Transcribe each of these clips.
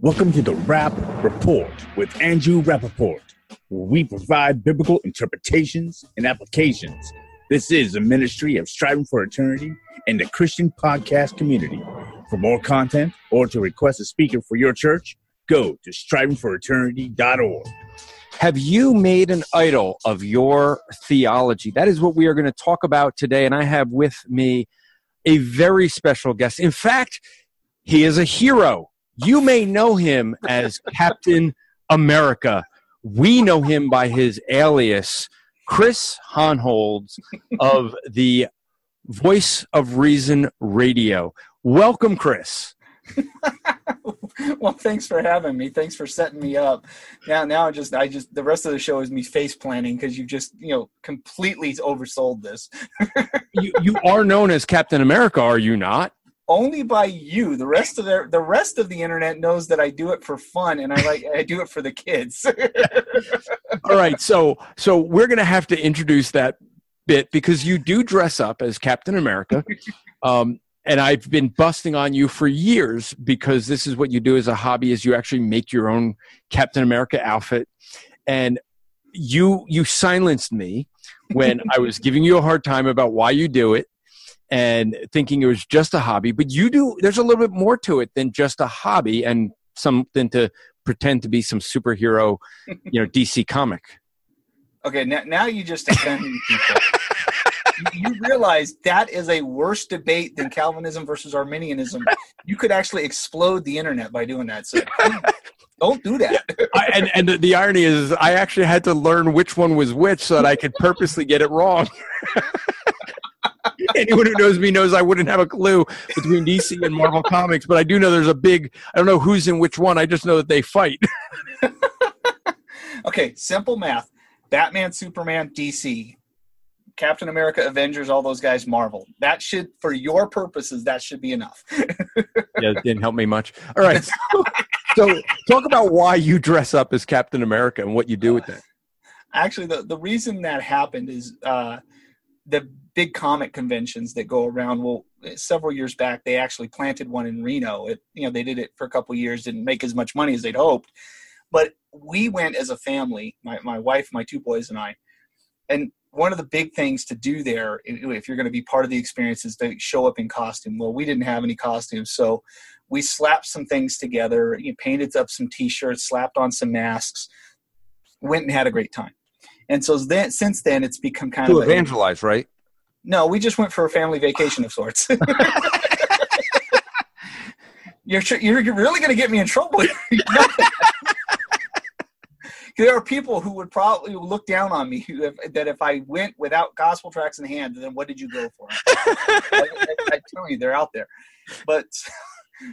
Welcome to the Rap Report with Andrew Rappaport, where we provide biblical interpretations and applications. This is a ministry of striving for eternity and the Christian podcast community. For more content or to request a speaker for your church, go to strivingforeternity.org. Have you made an idol of your theology? That is what we are going to talk about today. And I have with me a very special guest. In fact, he is a hero. You may know him as Captain America. We know him by his alias, Chris Hohnholz of the Voice of Reason Radio. Welcome, Chris. well, thanks for having me. Thanks for setting me up. Now, now I just, I just, the rest of the show is me face planning because you just, you know, completely oversold this. you, you are known as Captain America, are you not? Only by you. The rest of the the rest of the internet knows that I do it for fun and I like I do it for the kids. All right, so so we're gonna have to introduce that bit because you do dress up as Captain America. Um, and I've been busting on you for years because this is what you do as a hobby is you actually make your own Captain America outfit. And you you silenced me when I was giving you a hard time about why you do it and thinking it was just a hobby, but you do there's a little bit more to it than just a hobby and something to pretend to be some superhero, you know, DC comic. Okay, now, now you just offended people you realize that is a worse debate than Calvinism versus Arminianism. You could actually explode the internet by doing that. So don't do that. I, and and the, the, irony is, I actually had to learn which one was which so that I could purposely get it wrong. Anyone who knows me knows I wouldn't have a clue between DC and Marvel Comics, but I do know there's a big. I don't know who's in which one. I just know that they fight. okay, simple math. Batman, Superman, DC. Captain America, Avengers, all those guys, Marvel. That should, for your purposes, that should be enough. yeah, it didn't help me much. All right. So, so, talk about why you dress up as Captain America and what you do with that. Actually, the, the reason that happened is uh, the big comic conventions that go around. Well, several years back, they actually planted one in Reno. It, you know, they did it for a couple years, didn't make as much money as they'd hoped. But we went as a family, my, my wife, my two boys, and I. And one of the big things to do there if you're going to be part of the experience is to show up in costume well we didn't have any costumes so we slapped some things together you know, painted up some t-shirts slapped on some masks went and had a great time and so then since then it's become kind to of evangelize a, right no we just went for a family vacation of sorts you're, you're really going to get me in trouble there are people who would probably look down on me if, that if I went without gospel tracts in hand, then what did you go for? I, I, I, tell you, they're out there. But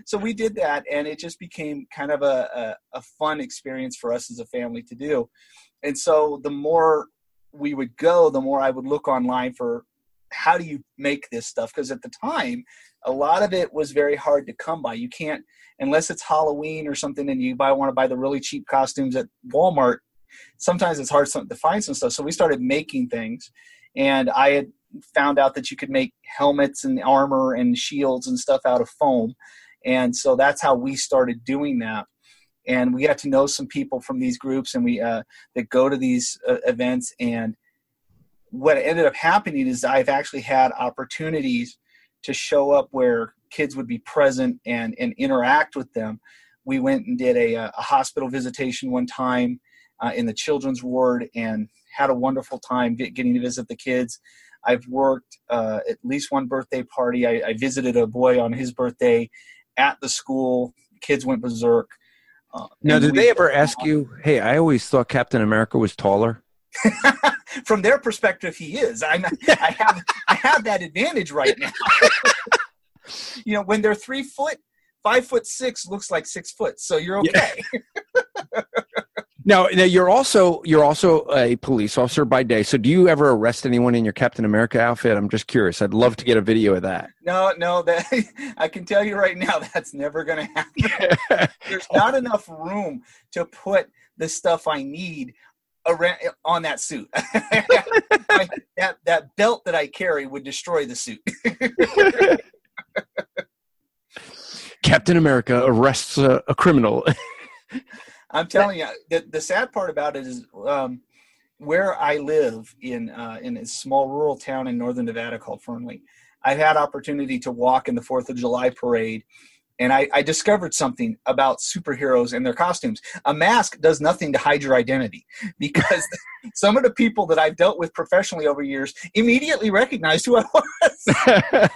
so we did that, and it just became kind of a, a, a fun experience for us as a family to do. And so the more we would go, the more I would look online for how do you make this stuff? Because at the time, a lot of it was very hard to come by. You can't unless it's Halloween or something, and you buy want to buy the really cheap costumes at Walmart. Sometimes it's hard to find some stuff. So we started making things, and I had found out that you could make helmets and armor and shields and stuff out of foam, and so that's how we started doing that. And we got to know some people from these groups, and we uh, that go to these uh, events and what ended up happening is I've actually had opportunities to show up where kids would be present and, and interact with them. We went and did a, a hospital visitation one time uh, in the children's ward and had a wonderful time getting to visit the kids. I've worked uh, at least one birthday party. I, I, visited a boy on his birthday at the school. Kids went berserk. Uh, now, did they ever ask you, hey, I always thought Captain America was taller? From their perspective, he is. I, I have I have that advantage right now. you know, when they're three foot, five foot six looks like six foot, so you're okay. Yeah. now, now you're also you're also a police officer by day. So, do you ever arrest anyone in your Captain America outfit? I'm just curious. I'd love to get a video of that. No, no, that I can tell you right now that's never going to happen. There's not enough room to put the stuff I need around on that suit. that that belt that I carry would destroy the suit. Captain America arrests a, a criminal. I'm telling you, the, the sad part about it is um, where I live in uh, in a small rural town in northern Nevada called Fernley. I've had opportunity to walk in the Fourth of July parade, and I, I, discovered something about superheroes and their costumes. A mask does nothing to hide your identity because some of the people that I've dealt with professionally over years immediately recognized who I was.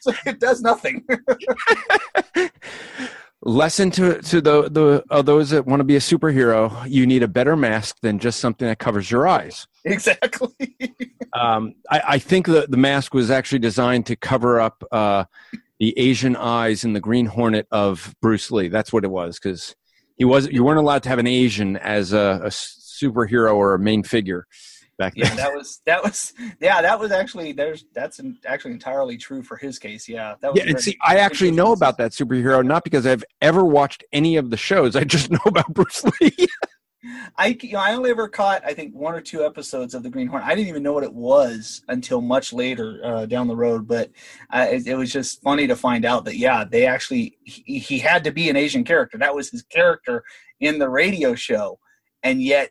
so it does nothing. Lesson to to the the uh, those that want to be a superhero: you need a better mask than just something that covers your eyes. Exactly. um, I, I, think the the mask was actually designed to cover up uh, the Asian eyes and the Green Hornet of Bruce Lee. That's what it was because he was you weren't allowed to have an Asian as a, a superhero or a main figure back then. Yeah, that was that was yeah, that was actually there's that's an, actually entirely true for his case. Yeah, that was yeah. And see, I actually know about that superhero not because I've ever watched any of the shows. I just know about Bruce Lee. I you know I only ever caught I think one or two episodes of the Green Hornet. I didn't even know what it was until much later uh, down the road. But uh, it, it, was just funny to find out that yeah, they actually he, he had to be an Asian character. That was his character in the radio show, and yet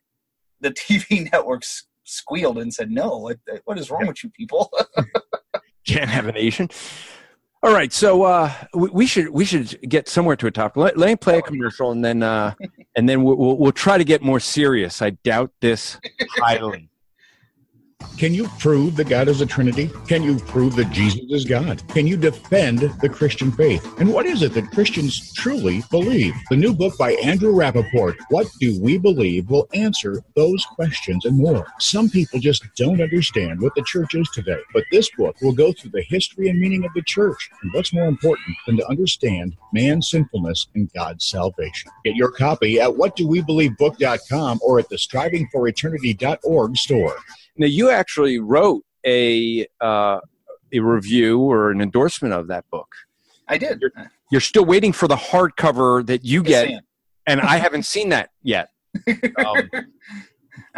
the TV networks squealed and said, "No, what, what is wrong with you people?" Can't have an Asian. All right, so uh, we, should we should get somewhere to a topic. Let, let me play a commercial, and then uh, and then we'll, we'll, we'll try to get more serious. I doubt this highly. Can you prove that God is a Trinity? Can you prove that Jesus is God? Can you defend the Christian faith? And what is it that Christians truly believe? The new book by Andrew Rappaport, What Do We Believe, will answer those questions and more. Some people just don't understand what the church is today, but this book will go through the history and meaning of the church and what's more important than to understand man's sinfulness and God's salvation. Get your copy at whatdowebelievebook.com or at the strivingforeternity.org store. Now, you actually wrote a uh, a review or an endorsement of that book. I did. You're, you're still waiting for the hardcover that you get, and I haven't seen that yet. Um,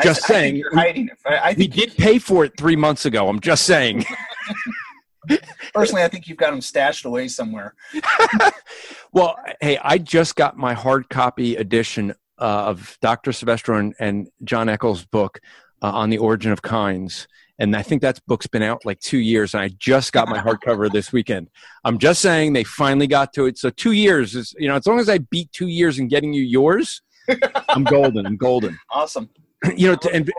just I, saying, I hiding it. I we did pay for it three months ago. I'm just saying. Personally, I think you've got them stashed away somewhere. well, hey, I just got my hard copy edition uh, of Dr. Silvestro and, and John Eccles' book uh, on the origin of kinds and I think that book's been out like two years, and I just got my hardcover this weekend. I'm just saying they finally got to it. So two years is, you know, as long as I beat two years in getting you yours, I'm golden. I'm golden. Awesome. You know, to, and,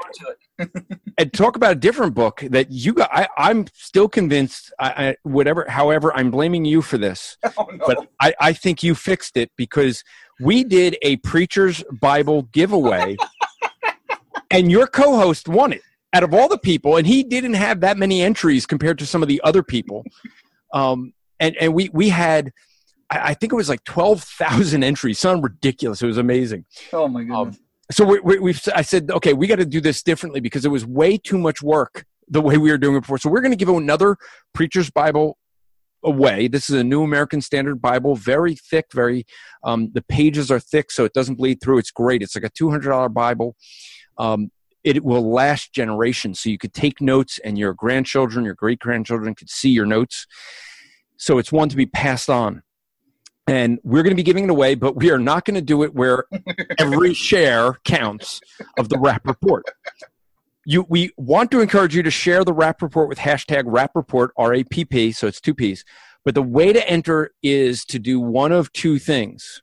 and talk about a different book that you got. I, I'm still convinced. I, I whatever, however, I'm blaming you for this, oh, no. but I, I think you fixed it because we did a preacher's Bible giveaway and your co-host won it out of all the people, and he didn't have that many entries compared to some of the other people. Um, and and we we had, I, think it was like twelve thousand entries. Something ridiculous. It was amazing. Oh my god. Um, so we, we, we've I said okay, we got to do this differently because it was way too much work the way we were doing it before. So we're going to give another preacher's Bible away. This is a New American Standard Bible, very thick, very. Um, the pages are thick, so it doesn't bleed through. It's great. It's like a two hundred dollar Bible. Um, it will last generations. So you could take notes, and your grandchildren, your great grandchildren could see your notes. So it's one to be passed on. And we're going to be giving it away, but we are not going to do it where every share counts of the rap report. You, we want to encourage you to share the rap report with hashtag rap report, R A P P, so it's two P's. But the way to enter is to do one of two things.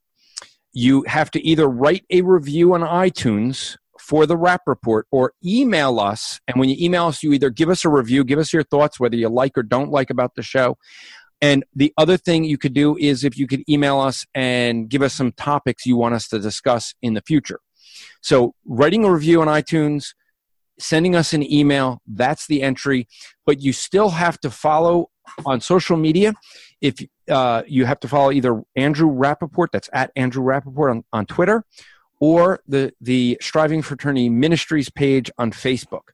You have to either write a review on iTunes for the rap report or email us. And when you email us, you either give us a review, give us your thoughts, whether you like or don't like about the show. And the other thing you could do is if you could email us and give us some topics you want us to discuss in the future. So, writing a review on iTunes, sending us an email, that's the entry. But you still have to follow on social media. If uh, you have to follow either Andrew Rappaport, that's at Andrew Rappaport on, on Twitter, or the, the Striving for Eternity Ministries page on Facebook.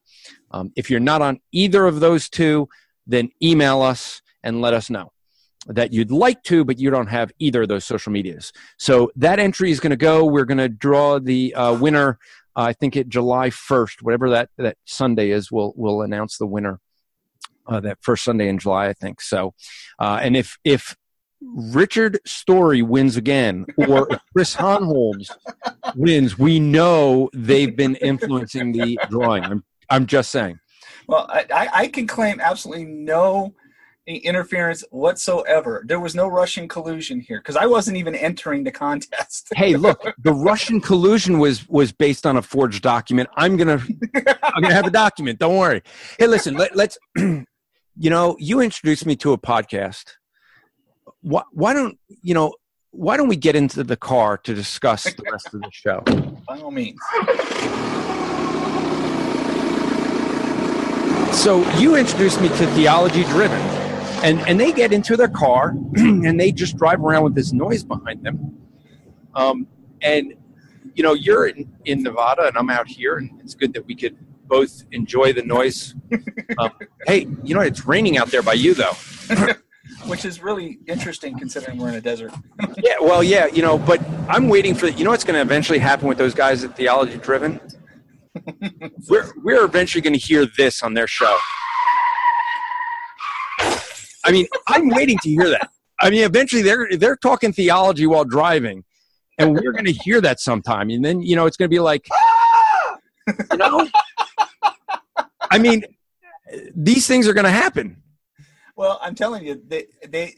Um, if you're not on either of those two, then email us and let us know that you'd like to, but you don't have either of those social medias. So that entry is going to go. We're going to draw the uh, winner. Uh, I think it July 1st, whatever that, that Sunday is, we'll, we'll announce the winner uh, that first Sunday in July, I think. So, uh, and if, if Richard Story wins again or Chris Hohnholz wins, we know they've been influencing the drawing. I'm, I'm just saying. Well, I, I can claim absolutely no interference whatsoever. There was no Russian collusion here because I wasn't even entering the contest. hey, look, the Russian collusion was was based on a forged document. I'm gonna I'm gonna have a document. Don't worry. Hey, listen, let, let's. you know, you introduced me to a podcast. Why, why don't you know? Why don't we get into the car to discuss the rest of the show? By all means. So you introduced me to theology driven and and they get into their car and they just drive around with this noise behind them um, and you know you're in, in nevada and i'm out here and it's good that we could both enjoy the noise um, hey you know it's raining out there by you though which is really interesting considering we're in a desert yeah well yeah you know but i'm waiting for you know what's going to eventually happen with those guys at theology driven we're we're eventually going to hear this on their show I mean, I'm waiting to hear that. I mean, eventually they're they're talking theology while driving, and we're going to hear that sometime, and then you know it's going to be like, you know, I mean, these things are going to happen. Well, I'm telling you, they they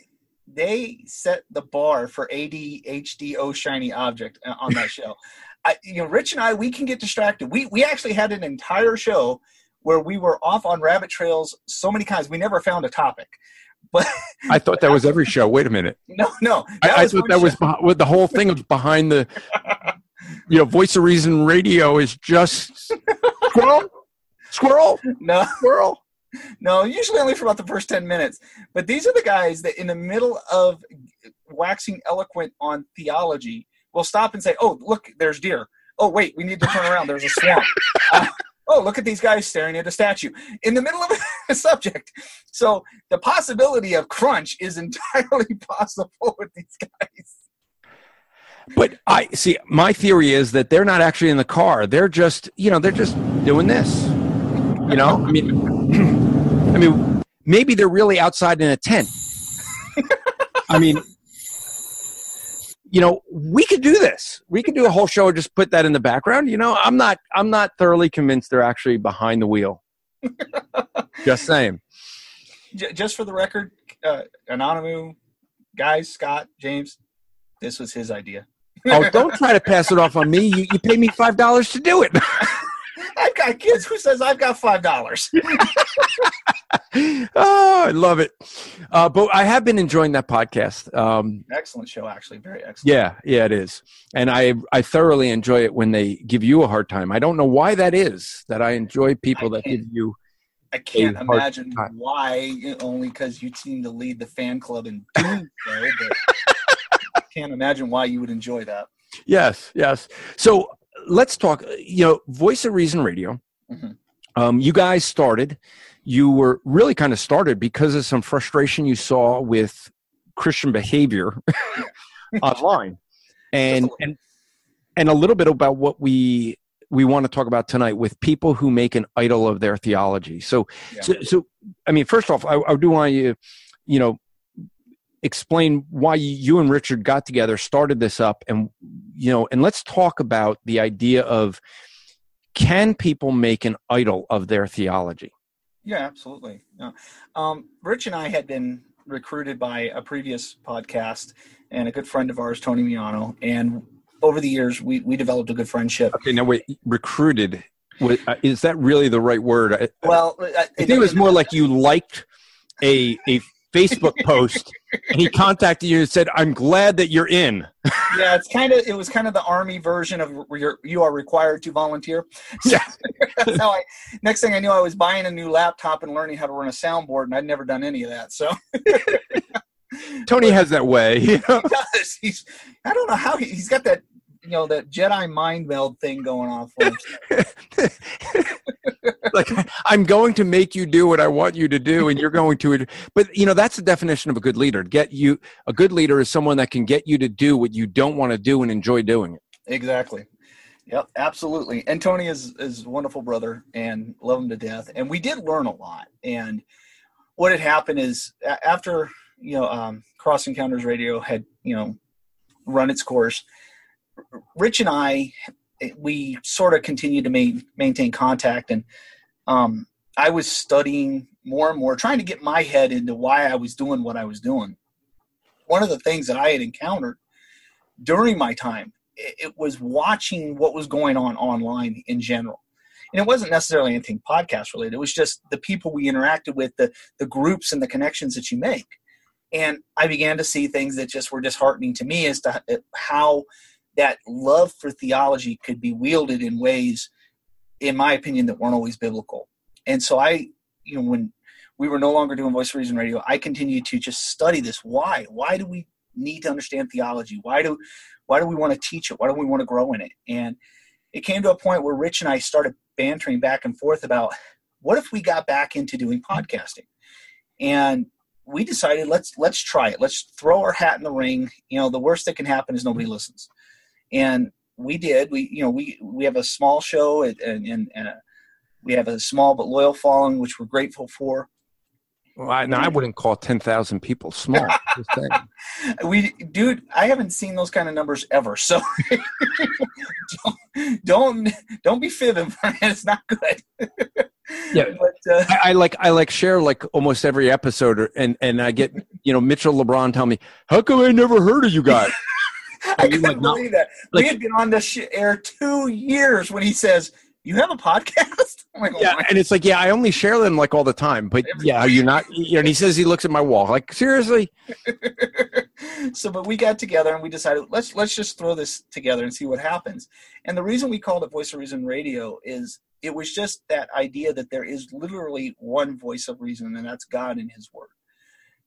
they set the bar for ADHD shiny object uh, on that show. I, you know, Rich and I, we can get distracted. We we actually had an entire show where we were off on rabbit trails so many times we never found a topic. But I thought that was every show. Wait a minute. No, no. I, I thought that show. was behind, the whole thing was behind the. You know, Voice of Reason Radio is just squirrel, squirrel, no squirrel. No, usually only for about the first ten minutes. But these are the guys that, in the middle of waxing eloquent on theology, will stop and say, "Oh, look, there's deer. Oh, wait, we need to turn around. There's a swamp." Uh, oh, look at these guys staring at a statue in the middle of a subject. So the possibility of crunch is entirely possible with these guys. But I see. My theory is that they're not actually in the car. They're just, you know, they're just doing this. You know, I mean, I mean, maybe they're really outside in a tent. I mean, you know, we could do this. We could do a whole show and just put that in the background. You know, I'm not I'm not thoroughly convinced they're actually behind the wheel. just saying. Just for the record, uh, Anonymous, guys, Scott, James, this was his idea. oh, don't try to pass it off on me. You, you pay me five dollars to do it. Got kids. Who says I've got five dollars? oh, I love it. Uh, but I have been enjoying that podcast. Um, excellent show, actually, very excellent. Yeah, yeah, it is, and I I thoroughly enjoy it when they give you a hard time. I don't know why that is. That I enjoy people I that give you. I can't imagine why. Only because you seem to lead the fan club in doing so. But I can't imagine why you would enjoy that. Yes, yes. So let's talk. You know, Voice of Reason Radio. Mm-hmm. Um, you guys started. You were really kind of started because of some frustration you saw with Christian behavior online, and and and a little bit about what we we want to talk about tonight with people who make an idol of their theology. So, yeah. so, so, I mean, first off, I, I do want you, you know, explain why you and Richard got together, started this up, and you know, and let's talk about the idea of can people make an idol of their theology? Yeah, absolutely. Yeah. Um, Rich and I had been recruited by a previous podcast and a good friend of ours, Tony Miano, and over the years we we developed a good friendship. Okay, now wait, recruited. Uh, is that really the right word? Well, I, I think it was more like you liked a a Facebook post and he contacted you and said, "I'm glad that you're in." yeah, it's kind of it was kind of the army version of you're, you are required to volunteer. So yeah. that's how I. Next thing I knew, I was buying a new laptop and learning how to run a soundboard, and I'd never done any of that. So. Tony has that way. You know? He does. He's. I don't know how he, he's got that you know that Jedi mind meld thing going on for like I'm going to make you do what I want you to do, and you're going to. But you know that's the definition of a good leader. Get you a good leader is someone that can get you to do what you don't want to do and enjoy doing it. Exactly. Yep, absolutely. And Tony is is a wonderful brother and love him to death. And we did learn a lot. And what had happened is after you know um, Cross Encounters Radio had you know run its course, Rich and I we sort of continued to ma- maintain contact, and um, I was studying more and more, trying to get my head into why I was doing what I was doing. One of the things that I had encountered during my time it was watching what was going on online in general and it wasn't necessarily anything podcast related it was just the people we interacted with the the groups and the connections that you make and i began to see things that just were disheartening to me as to how that love for theology could be wielded in ways in my opinion that weren't always biblical. And so i you know when we were no longer doing voice of reason radio i continued to just study this. Why? Why do we need to understand theology? Why do why do we want to teach it? Why do we want to grow in it? And it came to a point where rich and i started bantering back and forth about what if we got back into doing podcasting? And we decided let's let's try it. Let's throw our hat in the ring. You know the worst that can happen is nobody listens and we did we you know we we have a small show and, and, and uh, we have a small but loyal following which we're grateful for well, I, I wouldn't call ten thousand people small. we, dude, I haven't seen those kind of numbers ever. So don't, don't, don't be fibbing. It's not good. yeah, but uh, I, I, like I like share like almost every episode, and and I get you know Mitchell LeBron tell me, how come I never heard of you guys? I couldn't like, believe that. Like, we had been on this air two years when he says you have a podcast? Like, oh yeah, and it's like, yeah, I only share them like all the time, but yeah, you're not. You know, and he says he looks at my wall, like seriously. so, but we got together and we decided let's let's just throw this together and see what happens. And the reason we called it Voice of Reason Radio is it was just that idea that there is literally one voice of reason, and that's God in His Word.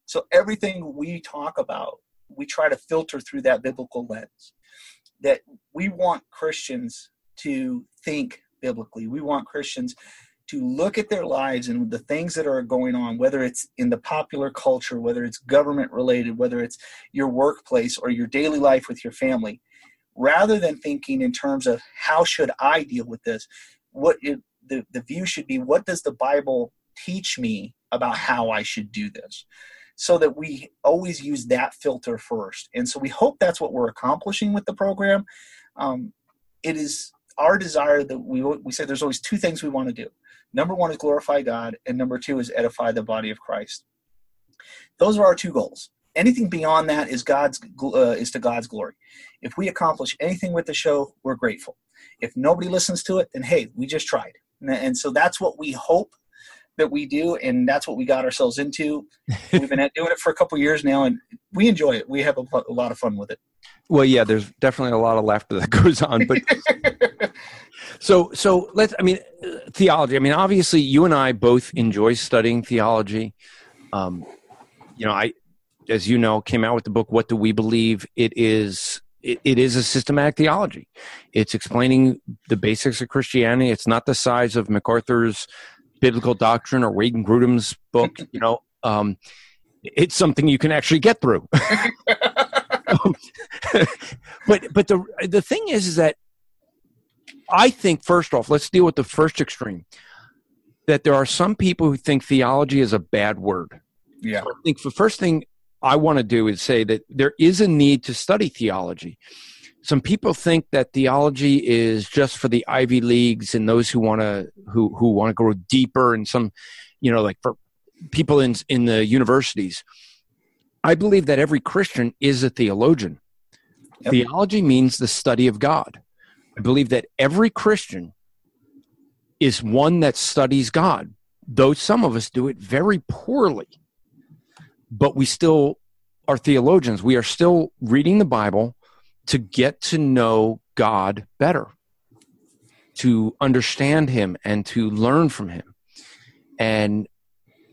So everything we talk about, we try to filter through that biblical lens. That we want Christians to think biblically. We want Christians to look at their lives and the things that are going on, whether it's in the popular culture, whether it's government related, whether it's your workplace or your daily life with your family, rather than thinking in terms of how should I deal with this, what it, the, the view should be what does the Bible teach me about how I should do this? So that we always use that filter first. And so we hope that's what we're accomplishing with the program. Um, it is our desire that we we say there's always two things we want to do. Number one is glorify God, and number two is edify the body of Christ. Those are our two goals. Anything beyond that is God's uh, is to God's glory. If we accomplish anything with the show, we're grateful. If nobody listens to it, then hey, we just tried. And so that's what we hope that we do, and that's what we got ourselves into. We've been doing it for a couple years now, and we enjoy it. We have a, a lot of fun with it. Well, yeah, there's definitely a lot of laughter that goes on, but so so let's. I mean, theology. I mean, obviously, you and I both enjoy studying theology. Um, you know, I, as you know, came out with the book "What Do We Believe." It is it, it is a systematic theology. It's explaining the basics of Christianity. It's not the size of MacArthur's biblical doctrine or Wayne Grudem's book. You know, um, it's something you can actually get through. but but the the thing is, is that I think first off, let's deal with the first extreme. That there are some people who think theology is a bad word. Yeah. So I think the first thing I want to do is say that there is a need to study theology. Some people think that theology is just for the Ivy Leagues and those who want to who who want to go deeper and some, you know, like for people in in the universities. I believe that every Christian is a theologian. Yep. Theology means the study of God. I believe that every Christian is one that studies God, though some of us do it very poorly. But we still are theologians. We are still reading the Bible to get to know God better, to understand Him, and to learn from Him. And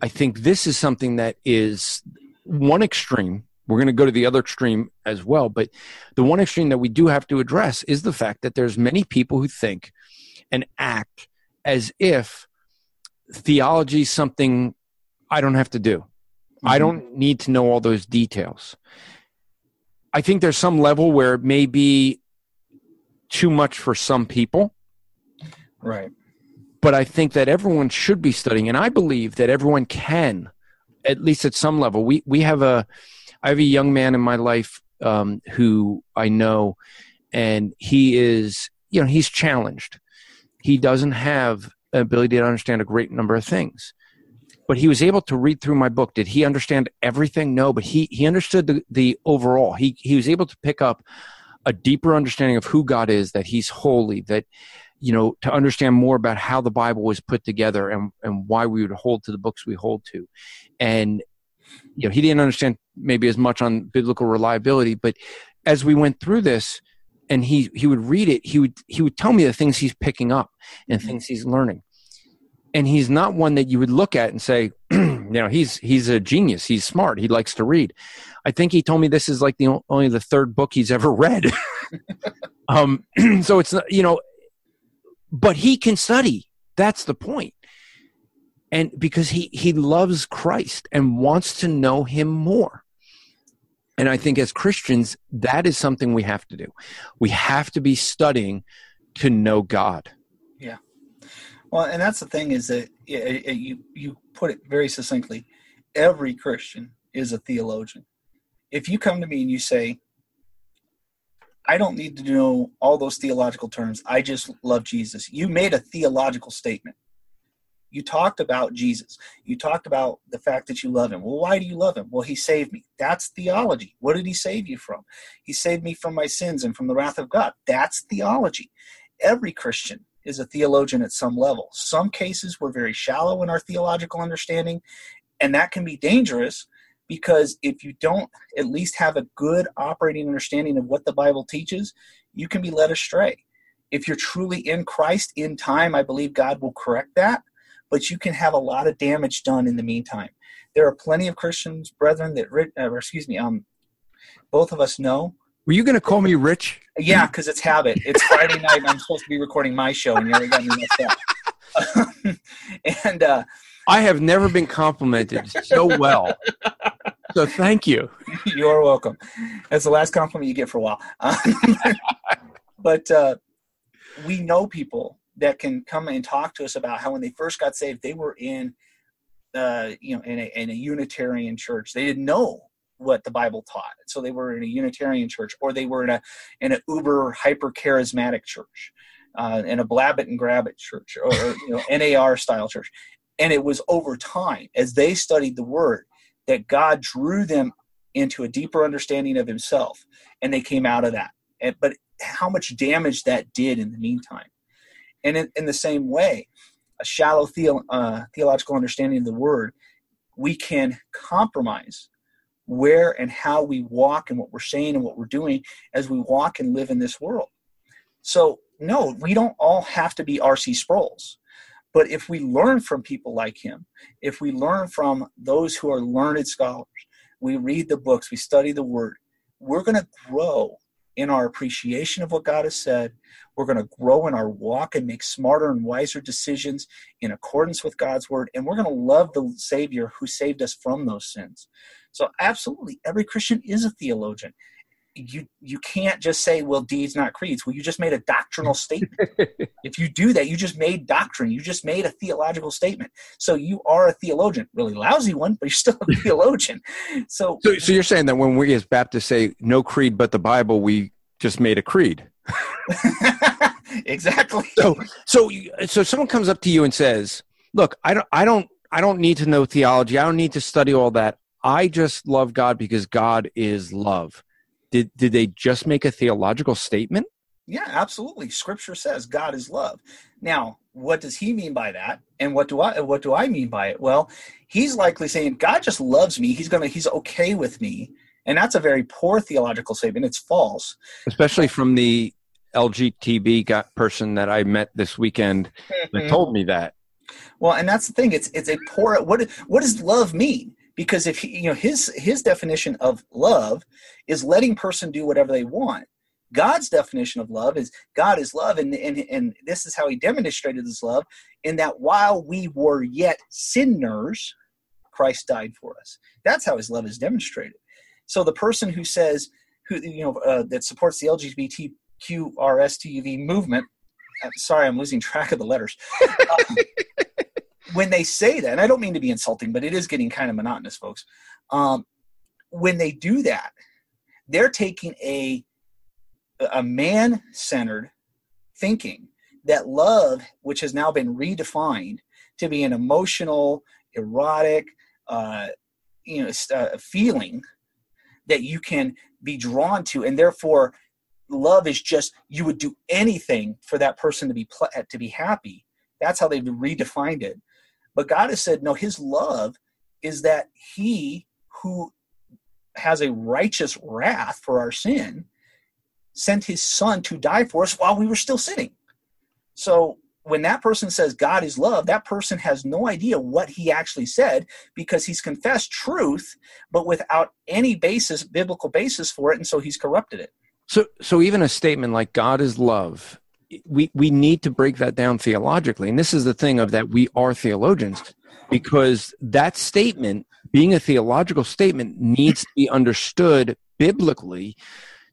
I think this is something that is one extreme we're going to go to the other extreme as well but the one extreme that we do have to address is the fact that there's many people who think and act as if theology is something i don't have to do mm-hmm. i don't need to know all those details i think there's some level where it may be too much for some people right but i think that everyone should be studying and i believe that everyone can at least at some level. We we have a I have a young man in my life um, who I know, and he is you know he's challenged. He doesn't have ability to understand a great number of things, but he was able to read through my book. Did he understand everything? No, but he he understood the the overall. He he was able to pick up a deeper understanding of who God is, that He's holy, that you know to understand more about how the bible was put together and and why we would hold to the books we hold to and you know he didn't understand maybe as much on biblical reliability but as we went through this and he he would read it he would he would tell me the things he's picking up and mm-hmm. things he's learning and he's not one that you would look at and say you know he's he's a genius. He's smart. He likes to read. I think he told me this is like the only the third book he's ever read. Um so it's you know but he can study. That's the point. And because he he loves christ and wants to know him more. And i think as christians that is something we have to do. We have to be studying to know god. Yeah well and that's the thing is that you you put it very succinctly every christian is a theologian if you come to me and you say I don't need to know all those theological terms. I just love Jesus. You made a theological statement. You talked about Jesus. You talked about the fact that you love him. Well, why do you love him? Well, he saved me. That's theology. What did he save you from? He saved me from my sins and from the wrath of God. That's theology. Every Christian is a theologian at some level. Some cases we're very shallow in our theological understanding, and that can be dangerous because if you don't at least have a good operating understanding of what the Bible teaches, you can be led astray. If you're truly in Christ in time, I believe God will correct that, but you can have a lot of damage done in the meantime. There are plenty of Christians, brethren, that, uh, excuse me, um, both of us know. Were you going to call me Rich? Yeah, because it's habit. It's Friday night, and I'm supposed to be recording my show, and you already got me messed up. and uh, I have never been complimented so well. So thank you. You're welcome. That's the last compliment you get for a while. but uh, we know people that can come and talk to us about how when they first got saved, they were in, uh, you know, in a, in a Unitarian church. They didn't know what the Bible taught, so they were in a Unitarian church, or they were in a in an uber hyper charismatic church, uh, in a blab it and grab it church, or, you know NAR style church, and it was over time, as they studied the word, that God drew them into a deeper understanding of himself. And they came out of that. And, but how much damage that did in the meantime. And in, in the same way, a shallow theo, uh, theological understanding of the word, we can compromise where and how we walk and what we're saying and what we're doing as we walk and live in this world. So, no, we don't all have to be R.C. Sproul's. But if we learn from people like him, if we learn from those who are learned scholars, we read the books, we study the word, we're going to grow in our appreciation of what God has said. We're going to grow in our walk and make smarter and wiser decisions in accordance with God's word. And we're going to love the Savior who saved us from those sins. So, absolutely, every Christian is a theologian. You you can't just say well deeds not creeds. Well you just made a doctrinal statement. If you do that you just made doctrine. You just made a theological statement. So you are a theologian. Really lousy one but you're still a theologian. So so, so you're saying that when we as baptists say no creed but the bible we just made a creed. Exactly. So so so someone comes up to you and says look i don't i don't i don't need to know theology. I don't need to study all that i just love god because god is love did did they just make a theological statement? Yeah, absolutely. Scripture says God is love. Now, what does he mean by that? And what do I what do I mean by it? Well, he's likely saying God just loves me. He's going to he's okay with me. And that's a very poor theological statement. It's false. Especially from the LGTB person that I met this weekend that mm-hmm. told me that. Well, and that's the thing. It's it's a poor. What what does love mean? Because if he, you know his his definition of love is letting person do whatever they want. God's definition of love is god is love and, and and this is how he demonstrated his love in that while we were yet sinners christ died for us. That's how his love is demonstrated. So the person who says who you know uh, that supports the lgbtqrstuv movement I'm sorry i'm losing track of the letters. Uh, when they say that, and I don't mean to be insulting, but it is getting kind of monotonous, folks. Um, when they do that, they're taking a a man centered thinking that love, which has now been redefined to be an emotional, erotic, uh, you know, uh, feeling that you can be drawn to, and therefore, love is just you would do anything for that person to be pl- to be happy. That's how they've redefined it. But God has said, no, His love is that He who has a righteous wrath for our sin sent His Son to die for us while we were still sinning. So when that person says God is love, that person has no idea what he actually said because he's confessed truth, but without any basis, biblical basis for it, and so he's corrupted it. So, so even a statement like God is love, we we need to break that down theologically, and this is the thing of that we are theologians, because that statement, being a theological statement, needs to be understood biblically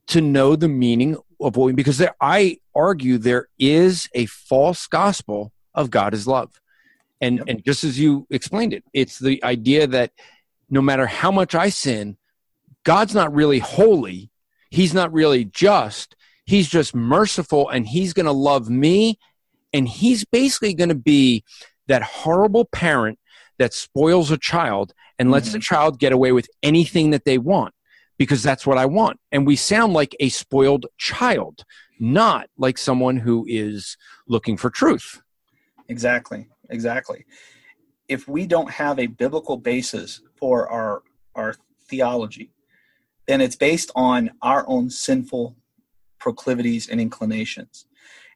to know the meaning of what we, because there, I argue there is a false gospel of God is love. And, and just as you explained it, it's the idea that no matter how much I sin, God's not really holy. He's not really just. He's just merciful and he's going to love me. And he's basically going to be that horrible parent that spoils a child and lets mm-hmm. the child get away with anything that they want because that's what I want. And we sound like a spoiled child, not like someone who is looking for truth. Exactly. Exactly. If we don't have a biblical basis for our our theology, then it's based on our own sinful proclivities and inclinations.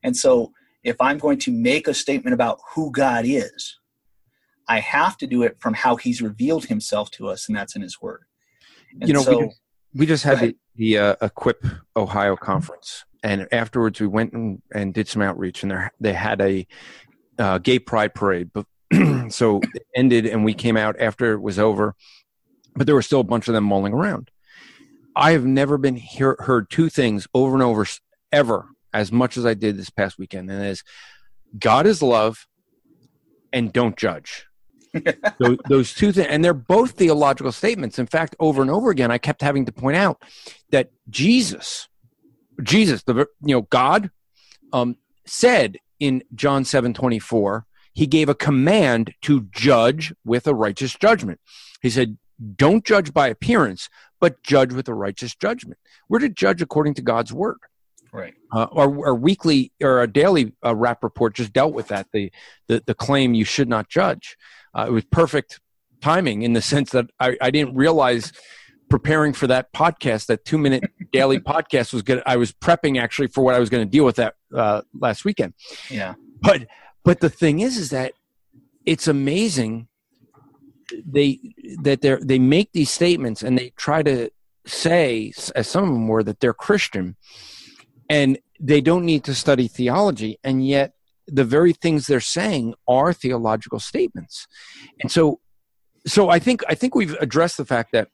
And so if I'm going to make a statement about who God is, I have to do it from how he's revealed himself to us, and that's in his word. And you know, so, we just had the, the uh, Equip Ohio conference, and afterwards we went and, and did some outreach, and there they had a uh, gay pride parade. But so it ended, and we came out after it was over, but there were still a bunch of them mulling around. I have never been hear, heard two things over and over ever as much as I did this past weekend, and that is God is love, and don't judge those, those, two things, and they're both theological statements. In fact, over and over again, I kept having to point out that Jesus, Jesus, the you know God, um, said in John seven twenty four, he gave a command to judge with a righteous judgment. He said, "Don't judge by appearance, but judge with a righteous judgment." We're to judge according to God's word. Right. Uh, our, our, weekly or a daily uh, rap report just dealt with that the, the the claim you should not judge uh, it was perfect timing in the sense that I, I didn't realize preparing for that podcast, that two minute daily podcast was good. I was prepping actually for what I was going to deal with that uh, last weekend. Yeah. But, but the thing is, is that it's amazing they, that they're, they make these statements and they try to say, as some of them were, that they're Christian and they don't need to study theology. And yet the very things they're saying are theological statements. And so so I think I think we've addressed the fact that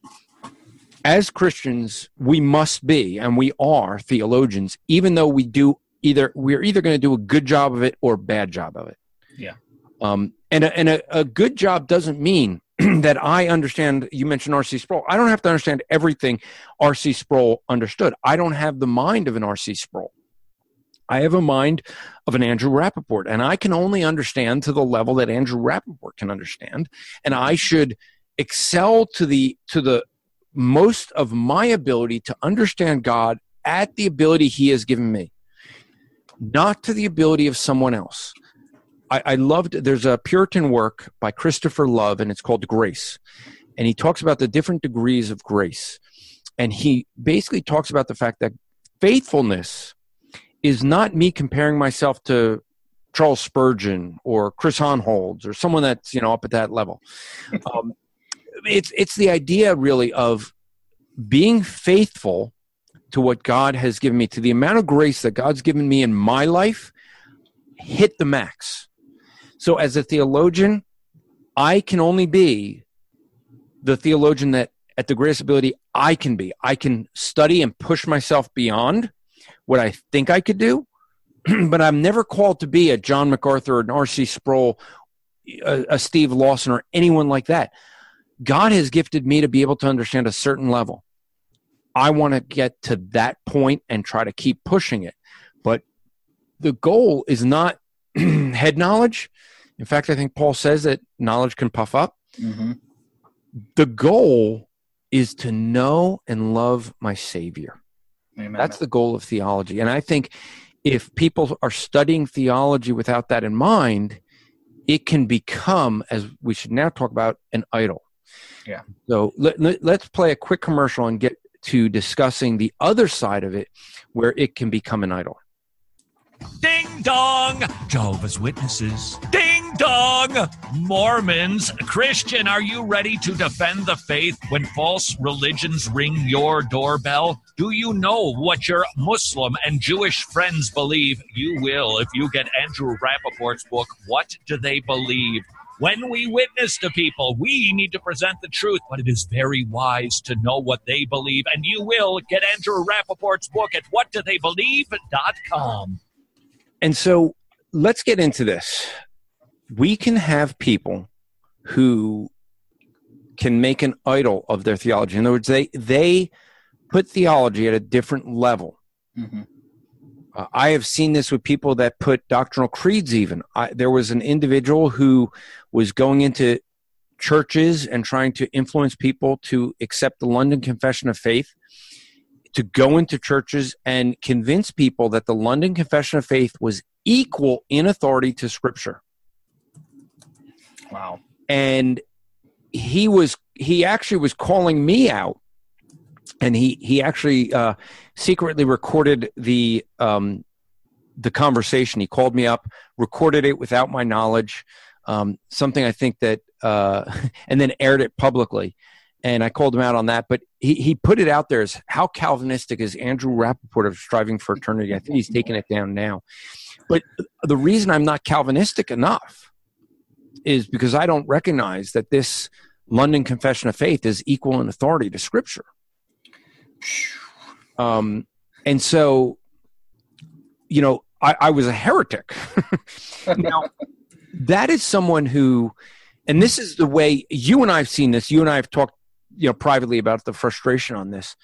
as Christians we must be and we are theologians even though we do either we're either going to do a good job of it or a bad job of it. Yeah. Um and a, and a, a good job doesn't mean that I understand. You mentioned R.C. Sproul. I don't have to understand everything R.C. Sproul understood. I don't have the mind of an R.C. Sproul. I have a mind of an Andrew Rappaport, and I can only understand to the level that Andrew Rappaport can understand, and I should excel to the to the most of my ability to understand God at the ability He has given me, not to the ability of someone else. I, I loved. There's a Puritan work by Christopher Love, and it's called Grace, and he talks about the different degrees of grace, and he basically talks about the fact that faithfulness is not me comparing myself to Charles Spurgeon or Chris Hohnholz or someone that's you know up at that level. Um, it's it's the idea really of being faithful to what God has given me, to the amount of grace that God's given me in my life, hit the max. So as a theologian, I can only be the theologian that at the greatest ability I can be. I can study and push myself beyond what I think I could do, but I'm never called to be a John MacArthur or an R.C. Sproul, a, a Steve Lawson or anyone like that. God has gifted me to be able to understand a certain level. I want to get to that point and try to keep pushing it. But the goal is not head knowledge. In fact, I think Paul says that knowledge can puff up. Mm-hmm. The goal is to know and love my Savior. Amen. That's the goal of theology. And I think if people are studying theology without that in mind, it can become, as we should now talk about, an idol. Yeah. So let, let, let's play a quick commercial and get to discussing the other side of it where it can become an idol. Ding dong! Jehovah's Witnesses. Ding dong! Mormons. Christian, are you ready to defend the faith when false religions ring your doorbell? Do you know what your Muslim and Jewish friends believe? You will if you get Andrew Rappaport's book, What Do They Believe? When we witness to people, we need to present the truth, but it is very wise to know what they believe. And you will get Andrew Rappaport's book at whatdotheybelieve.com. And so let's get into this. We can have people who can make an idol of their theology. In other words, they, they put theology at a different level. Mm-hmm. Uh, I have seen this with people that put doctrinal creeds, even. I, there was an individual who was going into churches and trying to influence people to accept the London Confession of Faith, to go into churches and convince people that the London Confession of Faith was equal in authority to Scripture. Wow. And he was, he actually was calling me out and he he actually uh, secretly recorded the um, the conversation. He called me up, recorded it without my knowledge. Um, something I think that, uh, and then aired it publicly. And I called him out on that, but he, he put it out there as how Calvinistic is Andrew Rappaport of Striving for Eternity. I think he's taking it down now. But the reason I'm not Calvinistic enough is because I don't recognize that this London Confession of Faith is equal in authority to Scripture. Um, and so, you know, I, I was a heretic. now, that is someone who, and this is the way you and I have seen this. You and I have talked, you know, privately about the frustration on this.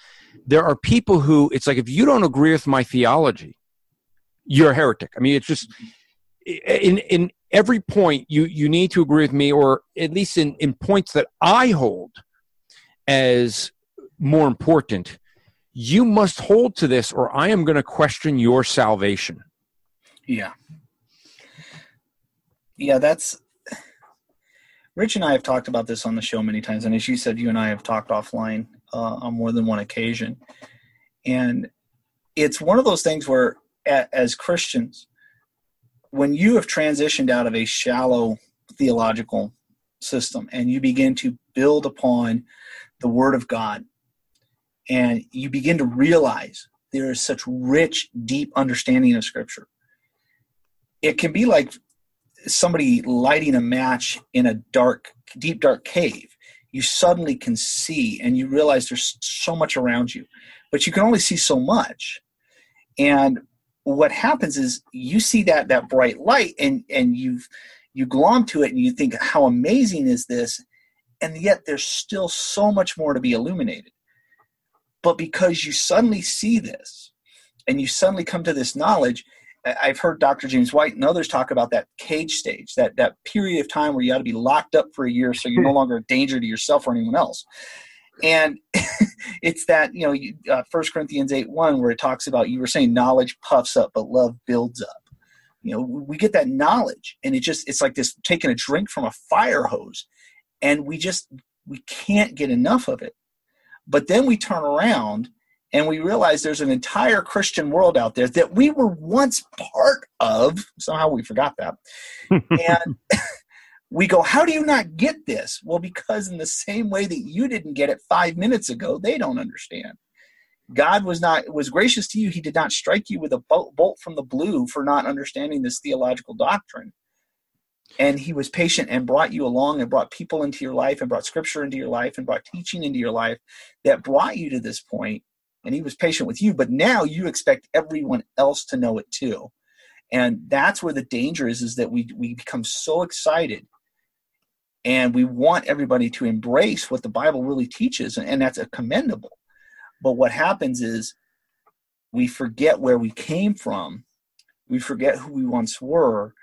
There are people who it's like if you don't agree with my theology, you're a heretic. I mean, it's just in in every point you you need to agree with me, or at least in in points that I hold as more important you must hold to this or I am going to question your salvation. Yeah. Yeah, that's Rich and I have talked about this on the show many times, and as you said, you and I have talked offline uh, on more than one occasion. And it's one of those things where, as Christians, when you have transitioned out of a shallow theological system and you begin to build upon the Word of God and you begin to realize there is such rich, deep understanding of Scripture. It can be like somebody lighting a match in a dark, deep, dark cave. You suddenly can see, and you realize there's so much around you, but you can only see so much. And what happens is you see that that bright light, and and you've you glom to it, and you think, how amazing is this? And yet, there's still so much more to be illuminated but because you suddenly see this and you suddenly come to this knowledge, I've heard Dr. James White and others talk about that cage stage, that, that period of time where you got to be locked up for a year so you're no hmm. longer a danger to yourself or anyone else. And it's that, you know, uh, 1 Corinthians 8 1, where it talks about, you were saying knowledge puffs up, but love builds up. You know, we get that knowledge and it just, it's like this taking a drink from a fire hose. And we just, we can't get enough of it. But then we turn around and we realize there's an entire Christian world out there that we were once part of. Somehow we forgot that. and we go, How do you not get this? Well, because in the same way that you didn't get it five minutes ago, they don't understand. God was not was gracious to you. He did not strike you with a bolt from the blue for not understanding this theological doctrine and he was patient and brought you along and brought people into your life and brought scripture into your life and brought teaching into your life that brought you to this point. and he was patient with you but now you expect everyone else to know it too and that's where the danger is is that we we become so excited and we want everybody to embrace what the bible really teaches and, that's a commendable. But what happens is we forget where we came from we forget who we once were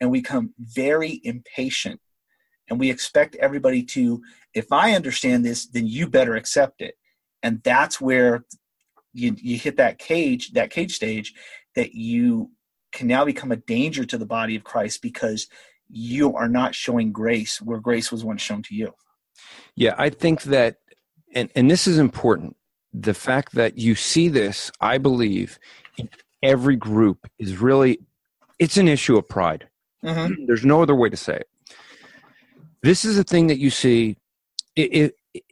and we become very impatient. And we expect everybody to if i understand this then you better accept it. And that's where you, you hit that cage that cage stage that you can now become a danger to the body of christ because you are not showing grace where grace was once shown to you Yeah, I think that, and, and this is important. The fact that you see this, I believe, in every group is really, it's an issue of pride. mm-hmm. There's no other way to say it. This is a thing that you see, it, it, it-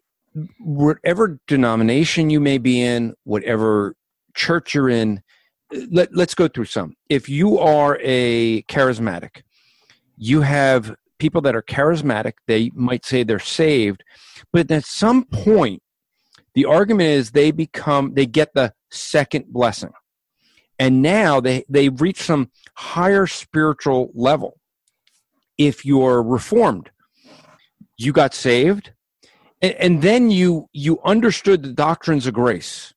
whatever denomination you may be in, whatever church you're in, let, let's go through some. If you are a charismatic, you have people that are charismatic, they might say they're saved, but at some point, the argument is they become, they get the second blessing. And now they, they reach some higher spiritual level. If you're reformed, you got saved, and, and then you you understood the doctrines of grace,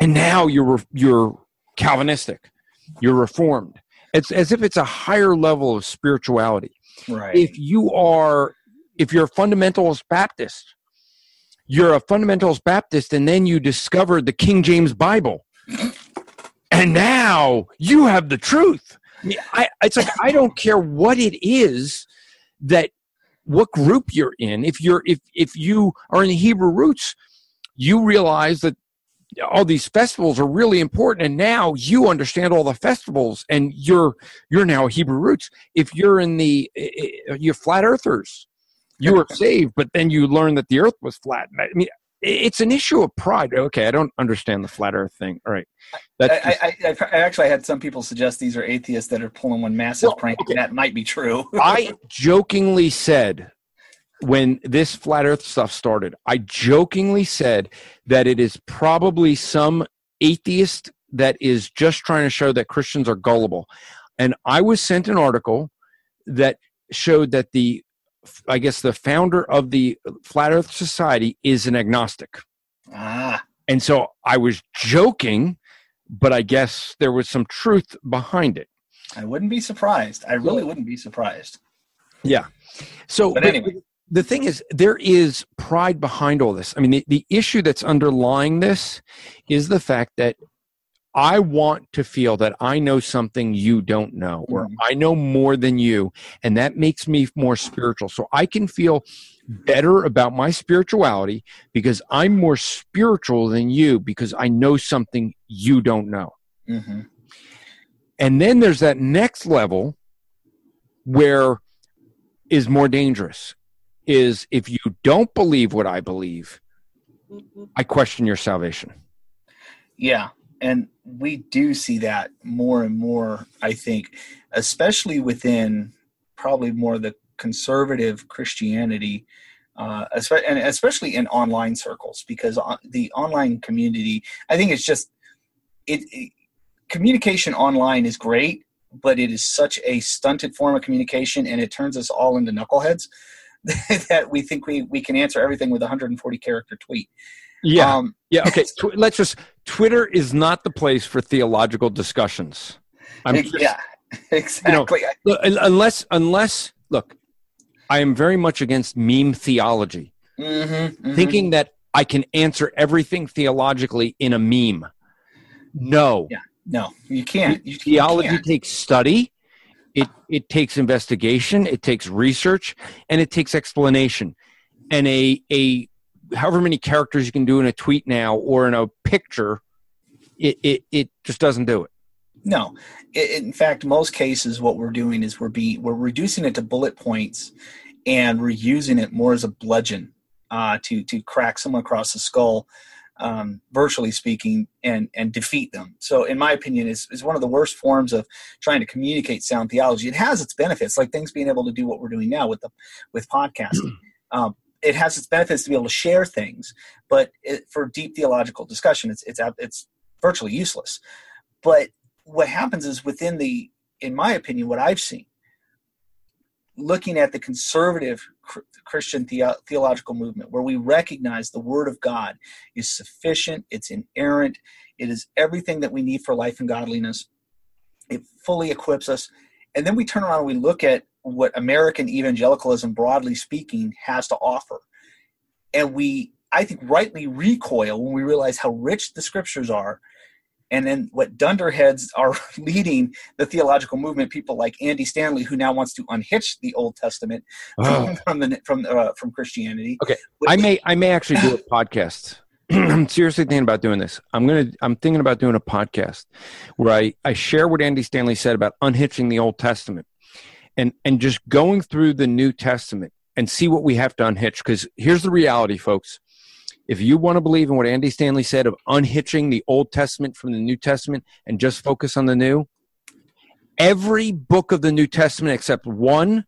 and now you're you're Calvinistic, you're reformed. It's as if it's a higher level of spirituality. Right. If you are if you're a fundamentalist baptist you're a fundamentalist baptist and then you discovered the king james bible and now you have the truth. I mean, I, it's like i don't care what it is that what group you're in. If you're if if you are in the hebrew roots you realize that all these festivals are really important and now you understand all the festivals and you're you're now hebrew roots if you're in the you're flat earthers you were saved but then you learn that the earth was flat i mean it's an issue of pride okay i don't understand the flat earth thing all right that's I, just- I, I, I actually had some people suggest these are atheists that are pulling one massive Well, prank. okay. That might be true. I jokingly said when this flat earth stuff started, I jokingly said that it is probably some atheist that is just trying to show that Christians are gullible. And I was sent an article that showed that the I guess the founder of the Flat Earth Society is an agnostic. ah, And so I was joking, but I guess there was some truth behind it. I wouldn't be surprised. I really wouldn't be surprised. Yeah. So, But anyway. The thing is, there is pride behind all this. I mean, the, the issue that's underlying this is the fact that I want to feel that I know something you don't know, or Mhm. I know more than you, and that makes me more spiritual. So I can feel better about my spirituality because I'm more spiritual than you because I know something you don't know. hmm And then there's that next level where is more dangerous is if you don't believe what I believe, I question your salvation. Yeah, and we do see that more and more. I think, especially within probably more the conservative Christianity, uh, and especially in online circles, because the online community, I think it's just it, it. Communication online is great, but it is such a stunted form of communication, and it turns us all into knuckleheads that we think we we can answer everything with a 140 character tweet. Yeah. Um, yeah. Okay. Tw- let's just, Twitter is not the place for theological discussions. I'm just- yeah, exactly. Look, un- unless, unless, look, I am very much against meme theology, mm-hmm, thinking that I can answer everything theologically in a meme. No. Yeah. no, you can't. You, you theology can't. takes study it it takes investigation it takes research and it takes explanation. And a a however many characters you can do in a tweet now or in a picture it it, it just doesn't do it. No, in fact, most cases, what we're doing is we're being we're reducing it to bullet points, and we're using it more as a bludgeon uh, to to crack someone across the skull, um, virtually speaking, and and defeat them. So, in my opinion, is is one of the worst forms of trying to communicate sound theology. It has its benefits, like things being able to do what we're doing now with the with podcasting. um, it has its benefits to be able to share things, but it, for deep theological discussion, it's it's it's virtually useless. But what happens is within the, in my opinion, what I've seen, looking at the conservative Christian the- theological movement, where we recognize the Word of God is sufficient, it's inerrant, it is everything that we need for life and godliness. It fully equips us. And then we turn around and we look at what American evangelicalism, broadly speaking, has to offer. And we, I think, rightly recoil when we realize how rich the scriptures are and then what dunderheads are leading the theological movement people like andy stanley who now wants to unhitch the old testament oh. from the from uh, from christianity. Okay i may i may actually do a podcast. I'm seriously thinking about doing this. I'm gonna i'm thinking about doing a podcast where i i share what andy stanley said about unhitching the old testament and and just going through the new testament and see what we have to unhitch. Because here's the reality folks if you want to believe in what Andy Stanley said of unhitching the Old Testament from the New Testament and just focus on the new, every book of the New Testament except one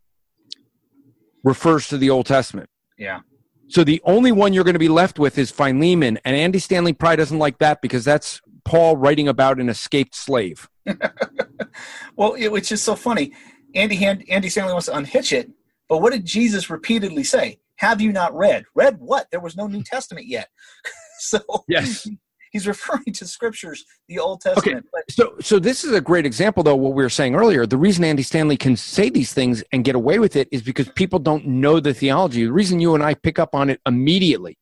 refers to the Old Testament. Yeah. So the only one you're going to be left with is Philemon, and Andy Stanley probably doesn't like that because that's Paul writing about an escaped slave. well, it, which is so funny. Andy Andy Stanley wants to unhitch it, but what did Jesus repeatedly say? Have you not read? Read what? There was no New Testament yet. so yes. He's referring to scriptures, the Old Testament. Okay. so, so this is a great example, though. What we were saying earlier, the reason Andy Stanley can say these things and get away with it is because people don't know the theology. The reason you and I pick up on it immediately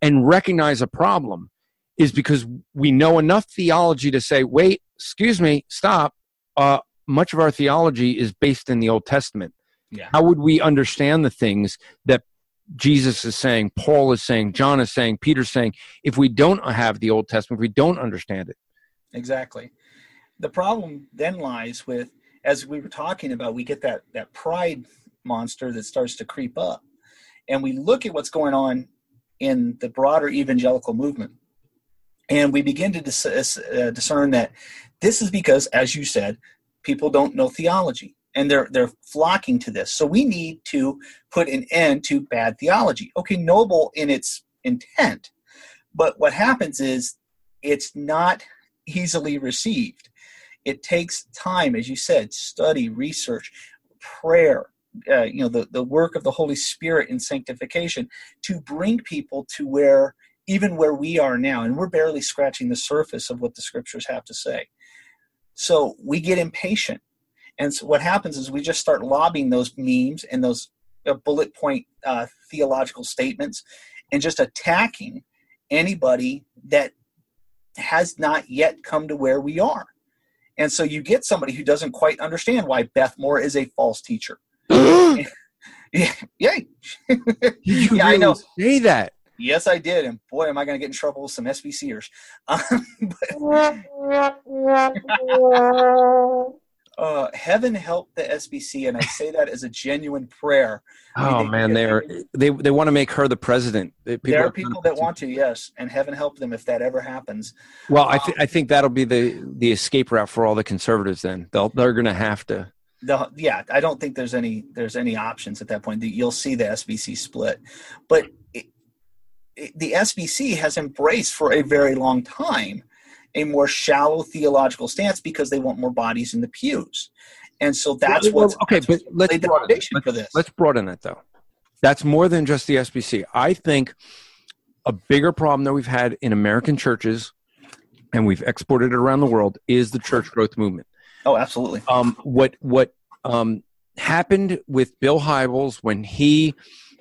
and recognize a problem is because we know enough theology to say, "Wait, excuse me, stop." Uh, much of our theology is based in the Old Testament. Yeah. How would we understand the things that Jesus is saying, Paul is saying, John is saying, Peter's saying, if we don't have the Old Testament, if we don't understand it. Exactly. The problem then lies with, as we were talking about, we get that, that pride monster that starts to creep up. And we look at what's going on in the broader evangelical movement. And we begin to dis- uh, discern that this is because, as you said, people don't know theology and they're they're flocking to this. So we need to put an end to bad theology. Okay, noble in its intent, but what happens is it's not easily received. It takes time, as you said, study, research, prayer, uh, you know, the, the work of the Holy Spirit in sanctification to bring people to where, even where we are now, and we're barely scratching the surface of what the scriptures have to say. So we get impatient and so what happens is we just start lobbing those memes and those uh, bullet point uh, theological statements and just attacking anybody that has not yet come to where we are. And so you get somebody who doesn't quite understand why Beth Moore is a false teacher. yeah, yeah. Did you yeah, really I know. say that? Yes, I did, and boy, am I going to get in trouble with some SBCers. Um, but, uh, heaven help the SBC, and I say that as a genuine prayer. Oh they, man, they are they they want to make her the president. People there are people that want to, yes, and heaven help them if that ever happens. Well, um, I think I think that'll be the the escape route for all the conservatives. Then they'll they're going to have to. The, yeah, I don't think there's any there's any options at that point. You'll see the SBC split, but it, it, the SBC has embraced for a very long time a more shallow theological stance because they want more bodies in the pews. And so that's well, what's okay. But let's broaden, let's, for this. let's broaden it though. That's more than just the SBC. I think a bigger problem that we've had in American churches, and we've exported it around the world, is the church growth movement. Oh, absolutely. Um, what what um, happened with Bill Hybels when he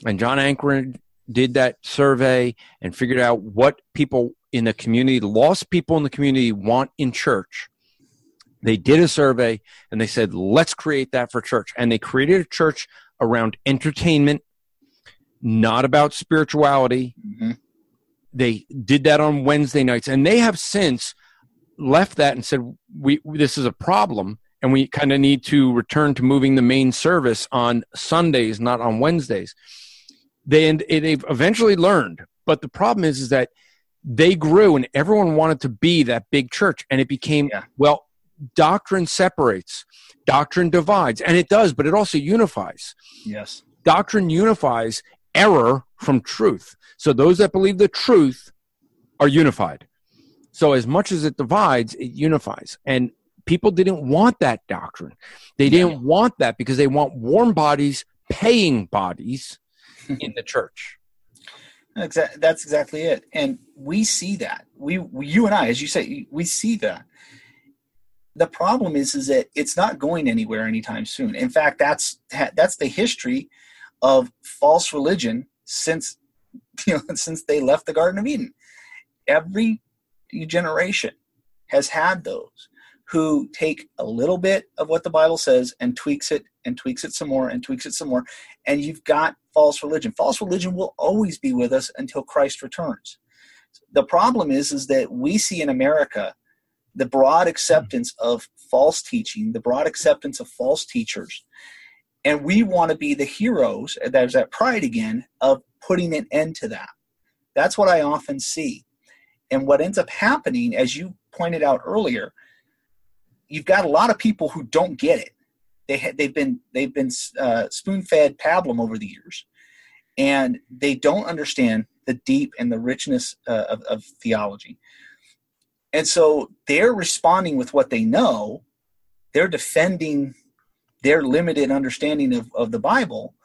and John Anchorage did that survey and figured out what people in the community, lost people in the community want in church. They did a survey and they said, let's create that for church. And they created a church around entertainment, not about spirituality. Mm-hmm. They did that on Wednesday nights. And they have since left that and said, we, this is a problem. And we kind of need to return to moving the main service on Sundays, not on Wednesdays. They, and they've eventually learned. But the problem is, is that they grew and everyone wanted to be that big church and it became yeah. well doctrine separates doctrine divides and it does but it also unifies yes doctrine unifies error from truth so those that believe the truth are unified so as much as it divides it unifies and people didn't want that doctrine. They didn't want that because they want warm bodies, paying bodies in the church. That's exactly it. And we see that. We, we, you and I, as you say, we see that. The problem is, is that it's not going anywhere anytime soon. In fact, that's that's the history of false religion since you know since they left the Garden of Eden. Every generation has had those who take a little bit of what the Bible says and tweaks it and tweaks it some more and tweaks it some more. And you've got false religion. False religion will always be with us until Christ returns. The problem is, is that we see in America the broad acceptance of false teaching, the broad acceptance of false teachers. And we want to be the heroes, there's that pride again, of putting an end to that. That's what I often see. And what ends up happening, as you pointed out earlier, you've got a lot of people who don't get it. They ha- they've been they've been uh, spoon fed pablum over the years, and they don't understand the deep and the richness uh, of, of theology. And so they're responding with what they know. They're defending their limited understanding of, of the Bible,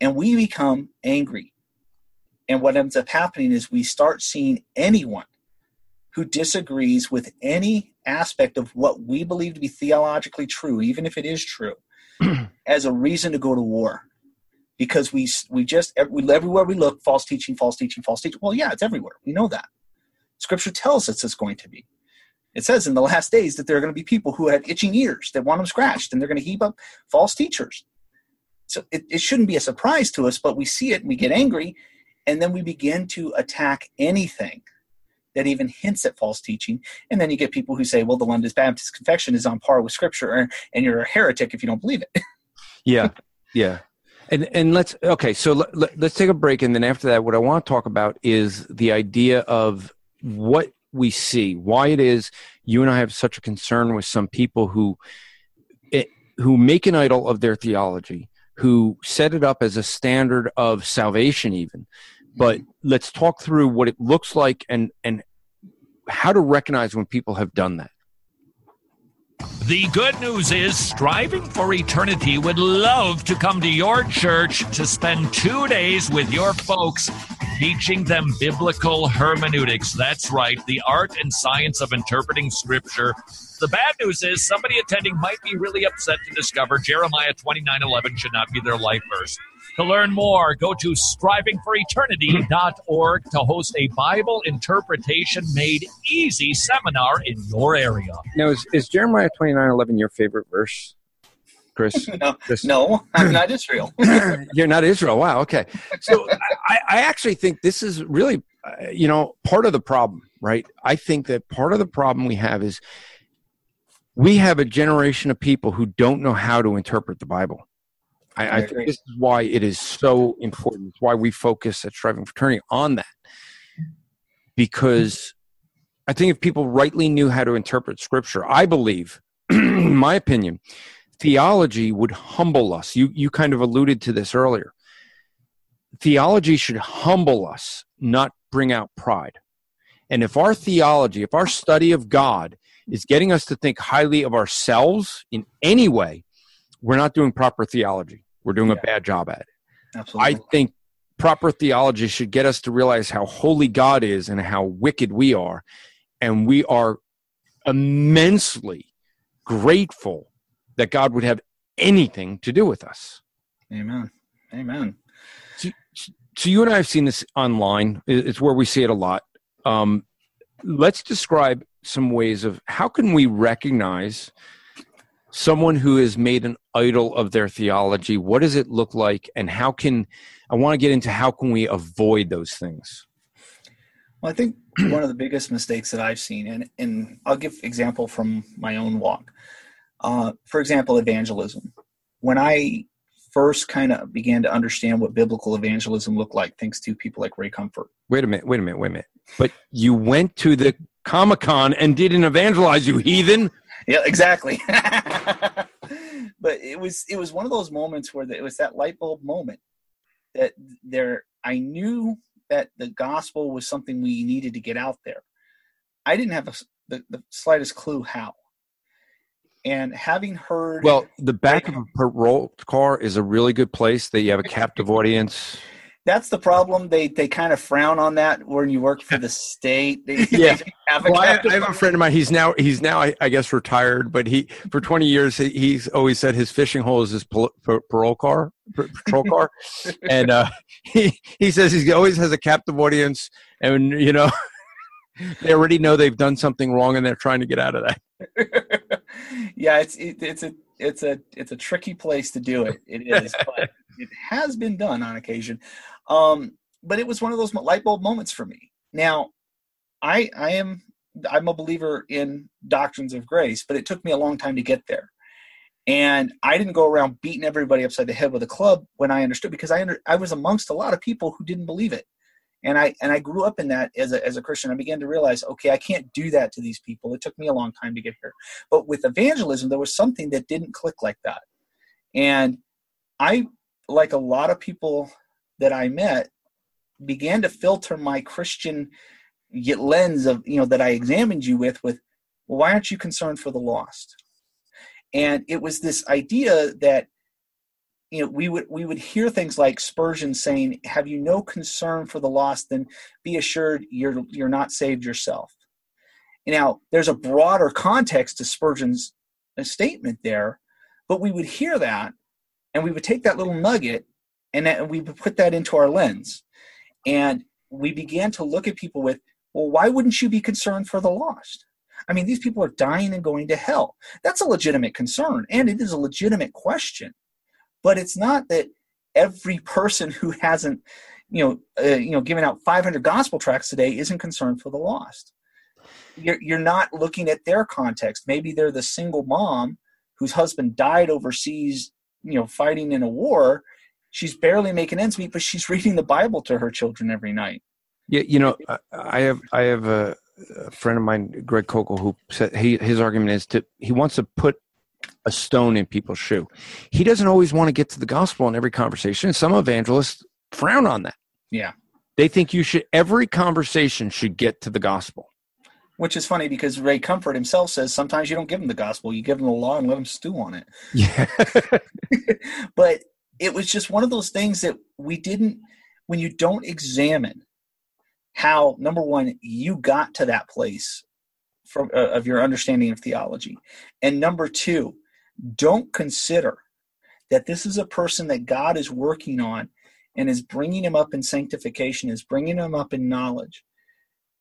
and we become angry. And what ends up happening is we start seeing anyone who disagrees with any aspect of what we believe to be theologically true, even if it is true, as a reason to go to war. Because we we just we, everywhere we look, false teaching, false teaching, false teaching. Well, yeah, it's everywhere. We know that. Scripture tells us it's going to be. It says in the last days that there are going to be people who have itching ears that want them scratched, and they're going to heap up false teachers. So it, it shouldn't be a surprise to us, but we see it and we get angry, and then we begin to attack anything that even hints at false teaching. And then you get people who say, well, the London Baptist Confession is on par with Scripture, and you're a heretic if you don't believe it. yeah, yeah. And and let's okay. So let, let, let's take a break, and then after that, what I want to talk about is the idea of what we see, why it is you and I have such a concern with some people who it, who make an idol of their theology, who set it up as a standard of salvation, even but mm-hmm. let's talk through what it looks like and and how to recognize when people have done that. The good news is Striving for Eternity would love to come to your church to spend two days with your folks teaching them biblical hermeneutics. That's right, the art and science of interpreting scripture. The bad news is somebody attending might be really upset to discover Jeremiah 29:11 should not be their life verse. To learn more, go to strivingforeternity.org to host a Bible interpretation made easy seminar in your area. Now, is, is Jeremiah 29 11 your favorite verse? Chris? no, Chris? no, I'm not Israel. You're not Israel. Wow. Okay. So I, I actually think this is really, uh, you know, part of the problem, right? I think that part of the problem we have is we have a generation of people who don't know how to interpret the Bible. I, I, I think this is why it is so important. It's why we focus at Striving for Eternity on that. Because I think if people rightly knew how to interpret scripture, I believe, in my opinion, theology would humble us. You you kind of alluded to this earlier. Theology should humble us, not bring out pride. And if our theology, if our study of God is getting us to think highly of ourselves in any way, we're not doing proper theology. We're doing yeah. a bad job at it. Absolutely. I think proper theology should get us to realize how holy God is and how wicked we are. And we are immensely grateful that God would have anything to do with us. Amen. Amen. So, so you and I have seen this online. It's where we see it a lot. Um, let's describe some ways of how can we recognize someone who has made an idol of their theology what does it look like? And how can i want to get into how can we avoid those things? Well i think one of the biggest mistakes that i've seen and, and i'll give example from my own walk. Uh, for example evangelism. When i first kind of began to understand what biblical evangelism looked like thanks to people like ray comfort. Wait a minute wait a minute wait a minute. But you went to the comic-con and didn't evangelize you heathen yeah, exactly. but it was it was one of those moments where the, it was that light bulb moment that there I knew that the gospel was something we needed to get out there. I didn't have a, the, the slightest clue how. and having heard Well, the back of a parole car is a really good place that you have a captive audience. That's the problem. They they kind of frown on that when you work for the state. They, Yeah. they have Well, I, captive I have a friend of mine. He's now he's now I, I guess retired, but he for 20 years he, he's always said his fishing hole is his pol- pa- parole car, pa- patrol car, and uh, he he says he always has a captive audience, and you know they already know they've done something wrong and they're trying to get out of that. yeah, it's it, it's a it's a it's a tricky place to do it. It is, but it has been done on occasion. Um, but it was one of those light bulb moments for me. Now, I I am I'm a believer in doctrines of grace, but it took me a long time to get there. And I didn't go around beating everybody upside the head with a club when I understood because I under, I was amongst a lot of people who didn't believe it. And I and I grew up in that as a as a Christian. I began to realize, okay, I can't do that to these people. It took me a long time to get here. But with evangelism, there was something that didn't click like that. And I, like a lot of people that I met, began to filter my Christian lens of, you know, that I examined you with, with, well, why aren't you concerned for the lost? And it was this idea that, you know, we would we would hear things like Spurgeon saying, "Have you no concern for the lost? Then be assured you're you're not saved yourself." Now, there's a broader context to Spurgeon's statement there, but we would hear that and we would take that little nugget and, that, we put that into our lens. And we began to look at people with, well, why wouldn't you be concerned for the lost? I mean, these people are dying and going to hell. That's a legitimate concern, and it is a legitimate question. But it's not that every person who hasn't, you know, uh, you know, given out 500 gospel tracts today isn't concerned for the lost you're, you're not looking at their context. Maybe they're the single mom whose husband died overseas, you know, fighting in a war. She's barely making ends meet, but she's reading the Bible to her children every night. Yeah, you know, I- have I have a, a friend of mine, Greg Koukl, who said he his argument is to he wants to put a stone in people's shoe. He doesn't always want to get to the gospel in every conversation. Some evangelists frown on that. Yeah. They think you should every conversation should get to the gospel. Which is funny because Ray Comfort himself says sometimes you don't give them the gospel, you give them the law and let them stew on it. Yeah. but it was just one of those things that we didn't when you don't examine how number one you got to that place from uh, of your understanding of theology. And number two don't consider that this is a person that god is working on and is bringing him up in sanctification is bringing him up in knowledge.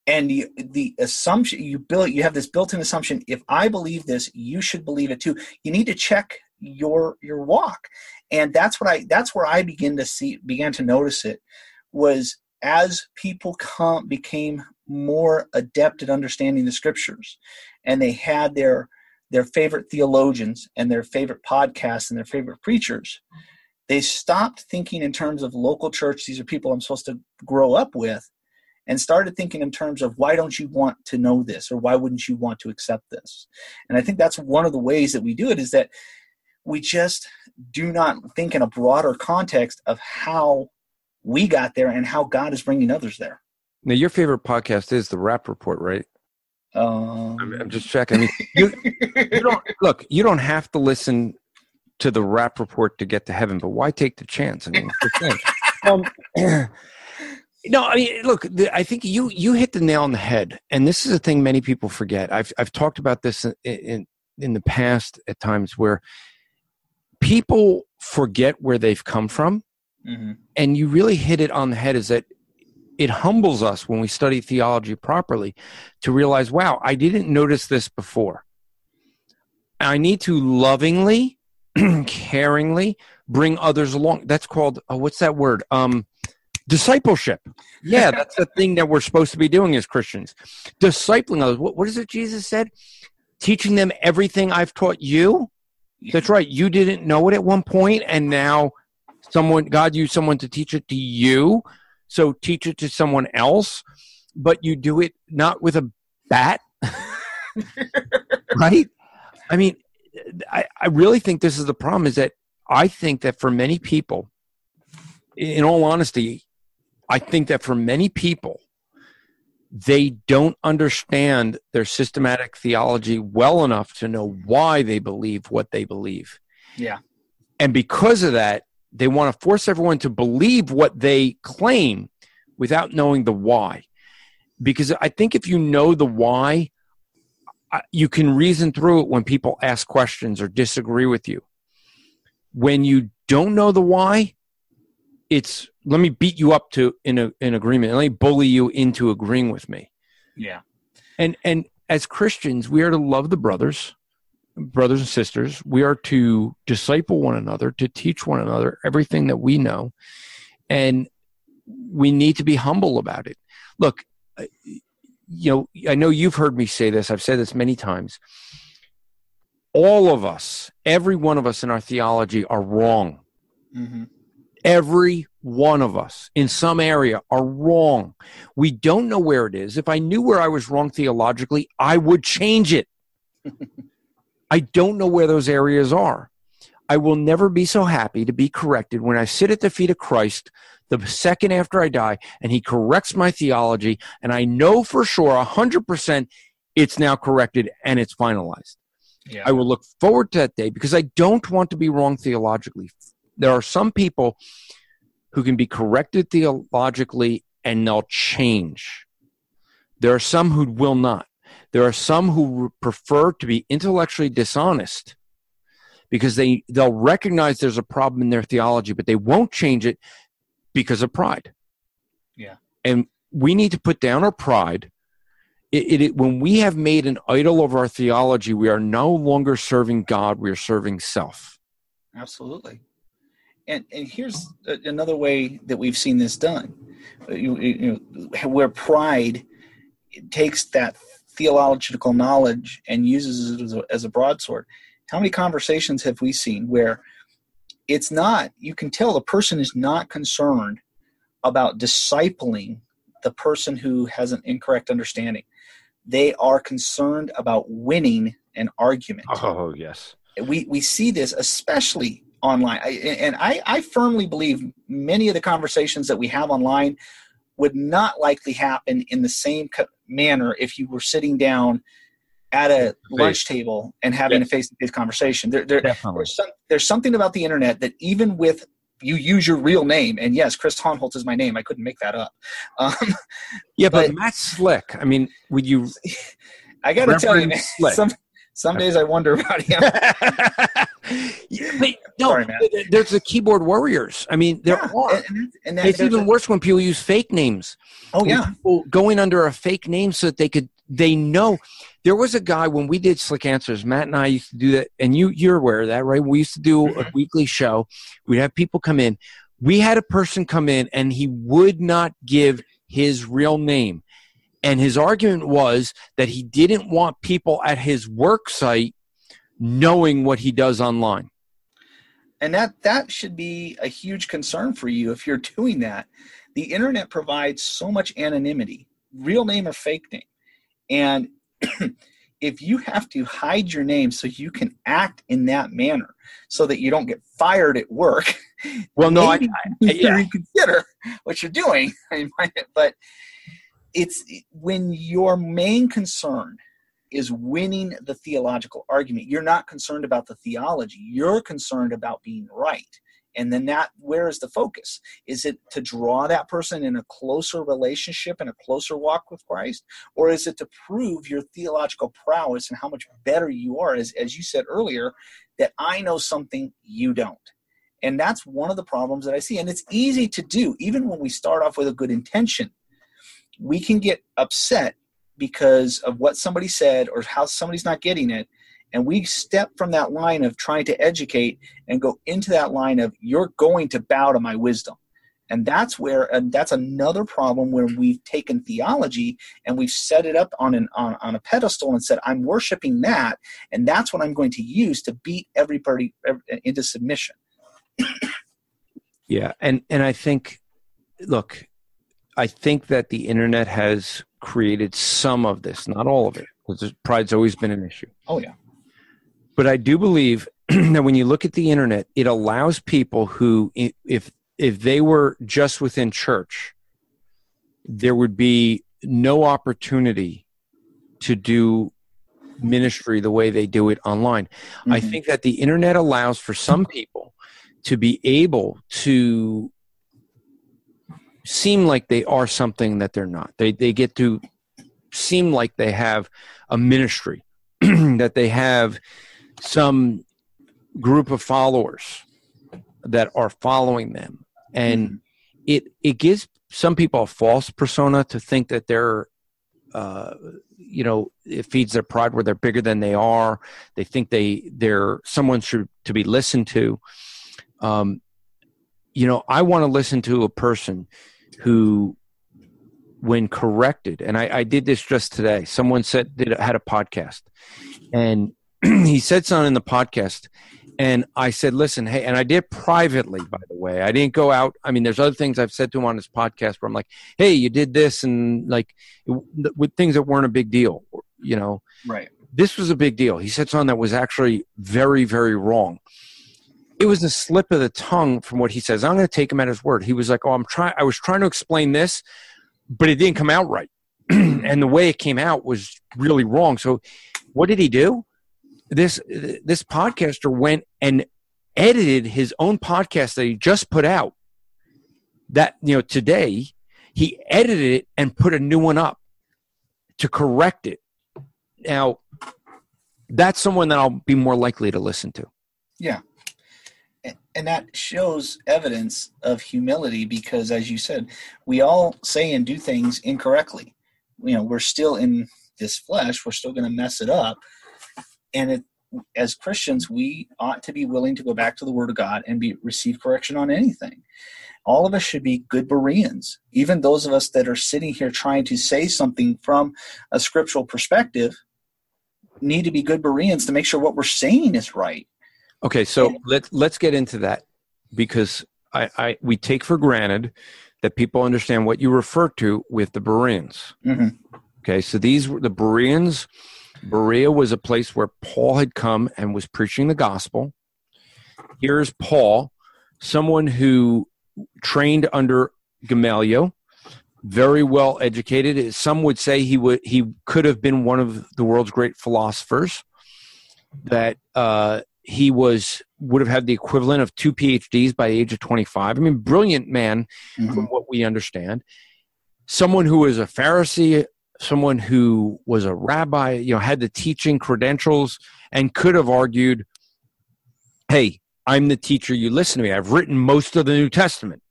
And the, the assumption you build you have this built-in assumption if i believe this you should believe it too. You need to check your your walk. And that's what i that's where i begin to see began to notice it was as people come became more adept at understanding the scriptures and they had their their favorite theologians and their favorite podcasts and their favorite preachers they stopped thinking in terms of local church these are people i'm supposed to grow up with and started thinking in terms of why don't you want to know this or why wouldn't you want to accept this? And i think that's one of the ways that we do it is that we just do not think in a broader context of how we got there and how god is bringing others there now your favorite podcast is the Rap Report, right? um, I'm, I'm just checking. I mean, you, you don't look. You don't have to listen to the Rap Report to get to heaven, but why take the chance? I mean. Um, no, I mean, look. The, I think you you hit the nail on the head, and this is a thing many people forget. I've I've talked about this in in, in the past at times where people forget where they've come from, mhm. and you really hit it on the head. Is that it humbles us when we study theology properly to realize, wow, I didn't notice this before. I need to lovingly, caringly bring others along. That's called uh, what's that word? Um, discipleship. Yeah, that's the thing that we're supposed to be doing as Christians. Discipling others. What, what is it Jesus said? Teaching them everything I've taught you. That's right. You didn't know it at one point, and now someone God used someone to teach it to you. So teach it to someone else, but you do it not with a bat, right? I mean, I, I really think this is the problem. Is that I think that for many people, in all honesty, I think that for many people, they don't understand their systematic theology well enough to know why they believe what they believe. Yeah. And because of that, they want to force everyone to believe what they claim without knowing the why. Because I think if you know the why, uh, you can reason through it when people ask questions or disagree with you. When you don't know the why, it's let me beat you up to in a, in agreement. Let me bully you into agreeing with me. Yeah. And and as Christians, we are to love the brothers, brothers and sisters. We are to disciple one another, to teach one another everything that we know, and we need to be humble about it. Look, uh, you know, I know you've heard me say this. I've said this many times. All of us, every one of us in our theology, are wrong. Mm-hmm. Every one of us in some area are wrong. We don't know where it is. If I knew where I was wrong theologically, I would change it. I don't know where those areas are. I will never be so happy to be corrected when I sit at the feet of Christ the second after I die and he corrects my theology and I know for sure 100% it's now corrected and it's finalized. Yeah. I will look forward to that day because I don't want to be wrong theologically. There are some people who can be corrected theologically and they'll change. There are some who will not. There are some who prefer to be intellectually dishonest because they they'll recognize there's a problem in their theology, but they won't change it because of pride. Yeah. And we need to put down our pride. It, it, it, when we have made an idol of our theology, we are no longer serving God, we are serving self. Absolutely and and here's another way that we've seen this done. You, you know, where pride takes that theological knowledge and uses it as a, as a broadsword. How many conversations have we seen where it's not you can tell the person is not concerned about discipling the person who has an incorrect understanding. They are concerned about winning an argument. Oh yes. We we see this especially online. I, and I, I firmly believe many of the conversations that we have online would not likely happen in the same manner if you were sitting down at a lunch table and having a face-to-face conversation. There, there, there's, some, there's something about the internet that even with you use your real name, and yes, Chris Hohnholz is my name. I couldn't make that up. Um, yeah, but, but Matt Slick. I mean, would you? I got to tell you, man, some, some days I wonder about him. yeah, but, no, Sorry, there's the keyboard warriors. I mean, there yeah, are. And, and it's even a, worse when people use fake names. Oh yeah, people going under a fake name so that they could they know. There was a guy when we did Slick Answers. Matt and I used to do that, and you you're aware of that, right? We used to do mm-hmm. a weekly show. We'd have people come in. We had a person come in, and he would not give his real name. And his argument was that he didn't want people at his work site knowing what he does online. And that that should be a huge concern for you if you're doing that. The internet provides so much anonymity, real name or fake name. And if you have to hide your name so you can act in that manner so that you don't get fired at work, well, no, I, I, yeah. reconsider what you're doing. but it's when your main concern is winning the theological argument. You're not concerned about the theology. You're concerned about being right. And then that where is the focus? Is it to draw that person in a closer relationship and a closer walk with Christ? Or is it to prove your theological prowess and how much better you are, as, as you said earlier, that I know something you don't? And that's one of the problems that I see. And it's easy to do, even when we start off with a good intention we can get upset because of what somebody said or how somebody's not getting it. And we step from that line of trying to educate and go into that line of you're going to bow to my wisdom. And that's where and that's another problem where we've taken theology and we've set it up on an on, on a pedestal and said i'm worshiping that and that's what i'm going to use to beat everybody into submission. Yeah and and i think look I think that the internet has created some of this, not all of it, because pride's always been an issue. Oh yeah. But I do believe that when you look at the internet, it allows people who, if if they were just within church, there would be no opportunity to do ministry the way they do it online. I Mhm. think that the internet allows for some people to be able to seem like they are something that they're not. They they get to seem like they have a ministry, that they have some group of followers that are following them, and it it gives some people a false persona to think that they're uh, you know it feeds their pride where they're bigger than they are. They think they they're someone should to be listened to. Um, you know i want to listen to a person who when corrected and I, I did this just today someone said did had a podcast and he said something in the podcast and i said listen hey and i did privately by the way i didn't go out i mean there's other things i've said to him on this podcast where i'm like hey you did this and like with things that weren't a big deal you know Right. this was a big deal. He said something that was actually very, very wrong. It was a slip of the tongue from what he says. I'm going to take him at his word. He was like, "Oh, I'm trying. I was trying to explain this, but it didn't come out right, and the way it came out was really wrong." So, what did he do? This this podcaster went and edited his own podcast that he just put out. That you know today, he edited it and put a new one up to correct it. Now, that's someone that I'll be more likely to listen to. A- and that shows evidence of humility because as you said we all say and do things incorrectly. You know we're still in this flesh we're still going to mess it up. And it, as christians we ought to be willing to go back to the word of god and be receive correction on anything. All of us should be good bereans. Even those of us that are sitting here trying to say something from a scriptural perspective need to be good bereans to make sure what we're saying is right Okay, so let's let's get into that because I, I we take for granted that people understand what you refer to with the Bereans. Mhm. Okay, so these were the Bereans. Berea was a place where Paul had come and was preaching the gospel. Here's Paul, someone who trained under Gamaliel, very well educated. Some would say he would he could have been one of the world's great philosophers. That uh, he was would have had the equivalent of two PhDs by the age of 25. I mean, brilliant man Mhm. from what we understand. Someone who was a Pharisee, someone who was a rabbi, you know, had the teaching credentials and could have argued, "Hey, I'm the teacher. You listen to me. I've written most of the New Testament."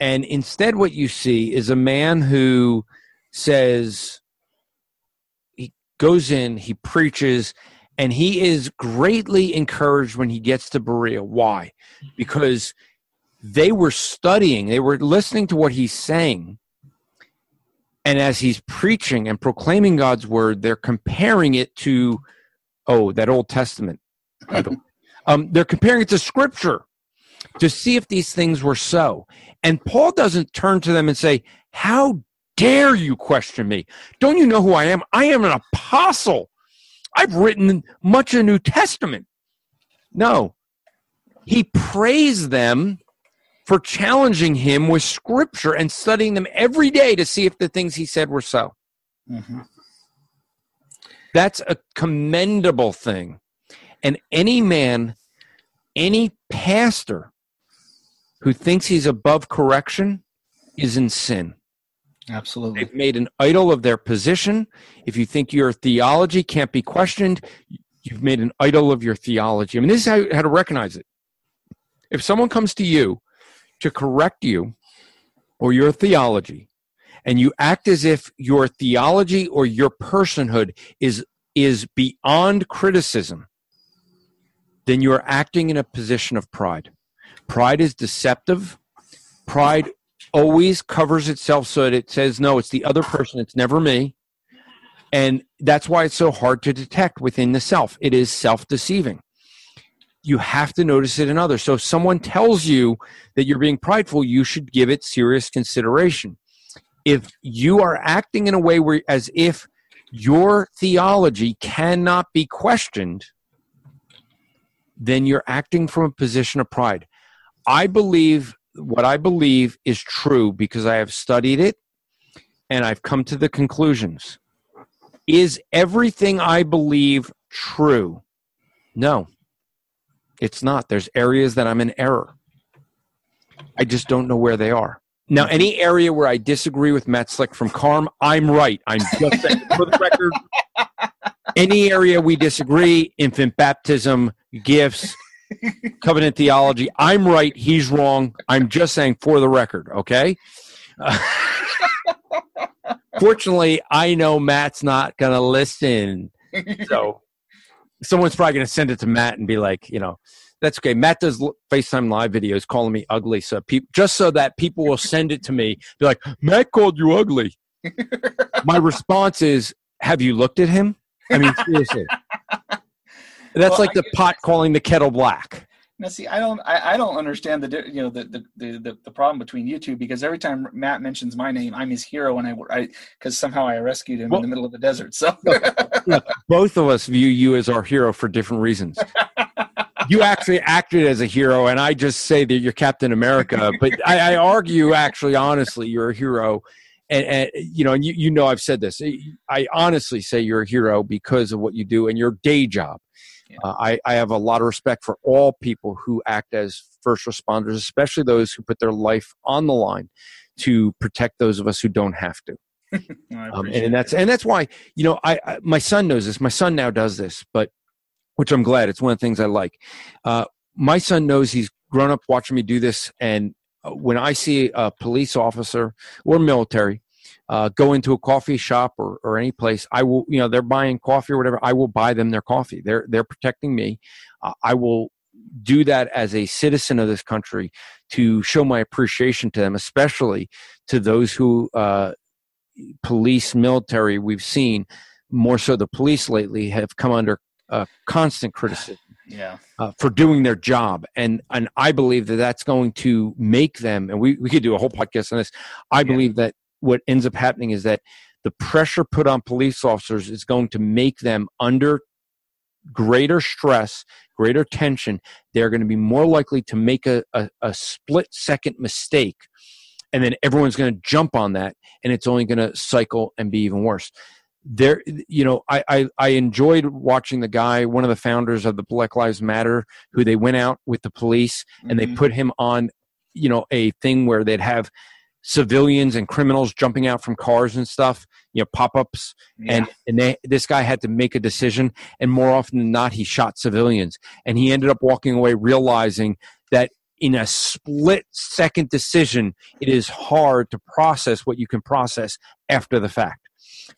And instead, what you see is a man who says he goes in, he preaches, and he is greatly encouraged when he gets to Berea. Why? Because they were studying, they were listening to what he's saying. And as he's preaching and proclaiming God's word, they're comparing it to, oh, that Old Testament. by the way. um, they're comparing it to Scripture to see if these things were so. And Paul doesn't turn to them and say, How dare you question me? Don't you know who I am? I am an apostle. I've written much of the New Testament. No. He praised them for challenging him with scripture and studying them every day to see if the things he said were so. Mhm. That's a commendable thing. And any man, any pastor who thinks he's above correction is in sin. Absolutely. They've made an idol of their position. If you think your theology can't be questioned, you've made an idol of your theology. I mean, this is how, how to recognize it. If someone comes to you to correct you or your theology, and you act as if your theology or your personhood is is beyond criticism, then you're acting in a position of pride. Pride is deceptive. Pride always covers itself so that it says, no, it's the other person, it's never me. And that's why it's so hard to detect within the self. It is self deceiving. You have to notice it in others. So if someone tells you that you're being prideful, you should give it serious consideration. If you are acting in a way where, as if your theology cannot be questioned, then you're acting from a position of pride. I believe what I believe is true because I have studied it. and I've come to the conclusions. Is everything I believe true? No, it's not. There's areas that I'm in error. I just don't know where they are. Now, any area where I disagree with Matt Slick from Carm, I'm right. I'm just saying for the record. Any area we disagree, infant baptism, gifts, covenant theology, I'm right. He's wrong. I'm just saying for the record, okay? Uh, fortunately, I know Matt's not going to listen. So someone's probably going to send it to Matt and be like, you know, that's okay. Matt does FaceTime live videos calling me ugly, so pe- just so that people will send it to me, be like, Matt called you ugly. My response is, Have you looked at him? I mean, seriously. That's well, like the pot calling the kettle black. Now, see, I don't, I, I don't understand the, you know, the, the, the, the problem between you two because every time Matt mentions my name, I'm his hero, and I, I, because somehow I rescued him well, in the middle of the desert. So, both of us view you as our hero for different reasons. you actually acted as a hero, and I just say that you're Captain America. But I, I argue, actually, honestly, you're a hero. And, and, you know, and you, you know, I've said this. I honestly say you're a hero because of what you do and your day job. Yeah. Uh, I, I have a lot of respect for all people who act as first responders, especially those who put their life on the line to protect those of us who don't have to. um, and, and, that's and that's why you know I, I, my son knows this. My son now does this, but which I'm glad. It's one of the things I like. Uh, my son knows he's grown up watching me do this, and uh, when I see a police officer or military uh, go into a coffee shop or, or any place, I will, you know, they're buying coffee or whatever. I will buy them their coffee. They're they're protecting me. Uh, I will do that as a citizen of this country to show my appreciation to them, especially to those who uh, police, military. We've seen more so the police lately have come under uh, constant criticism yeah. Uh, for doing their job. And and I believe that that's going to make them, and we, we could do a whole podcast on this. I yeah. believe that what ends up happening is that the pressure put on police officers is going to make them under greater stress, greater tension. They're going to be more likely to make a, a, a split second mistake. And then everyone's going to jump on that, and it's only going to cycle and be even worse there you know I, I, I enjoyed watching the guy one of the founders of the black lives matter who they went out with the police and mm-hmm. they put him on you know a thing where they'd have civilians and criminals jumping out from cars and stuff you know pop-ups yeah. and and they this guy had to make a decision and more often than not he shot civilians and he ended up walking away realizing that in a split second decision it is hard to process what you can process after the fact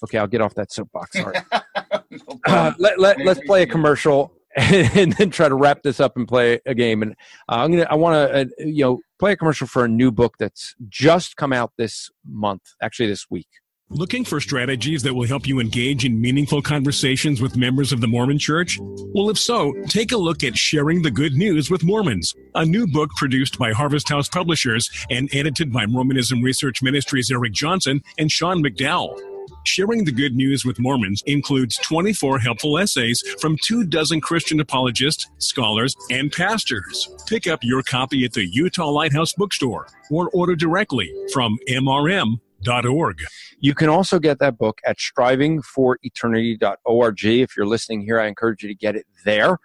Okay, I'll get off that soapbox. Sorry. uh, let, let, let's play a commercial and then try to wrap this up and play a game. And uh, I'm gonna I want to uh, you know play a commercial for a new book that's just come out this month, actually this week. Looking for strategies that will help you engage in meaningful conversations with members of the Mormon Church? Well, if so, take a look at Sharing the Good News with Mormons, a new book produced by Harvest House Publishers and edited by Mormonism Research Ministries Eric Johnson and Sean McDowell. Sharing the Good News with Mormons includes 24 helpful essays from two dozen Christian apologists, scholars, and pastors. Pick up your copy at the Utah Lighthouse Bookstore or order directly from MRM.org. You can also get that book at strivingforeternity.org. If you're listening here, I encourage you to get it there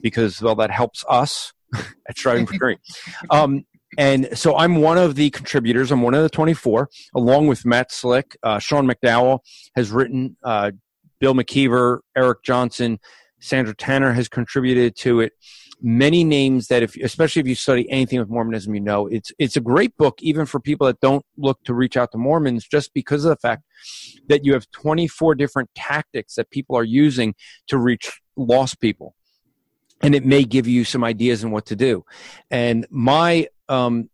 because, well, that helps us at Striving for Eternity. Um, and so I'm one of the contributors. I'm one of the 24, along with Matt Slick. Uh, Sean McDowell has written. Uh, Bill McKeever, Eric Johnson, Sandra Tanner has contributed to it. Many names that, if especially if you study anything with Mormonism, you know it's it's a great book, even for people that don't look to reach out to Mormons, just because of the fact that you have 24 different tactics that people are using to reach lost people and it may give you some ideas on what to do. And my um,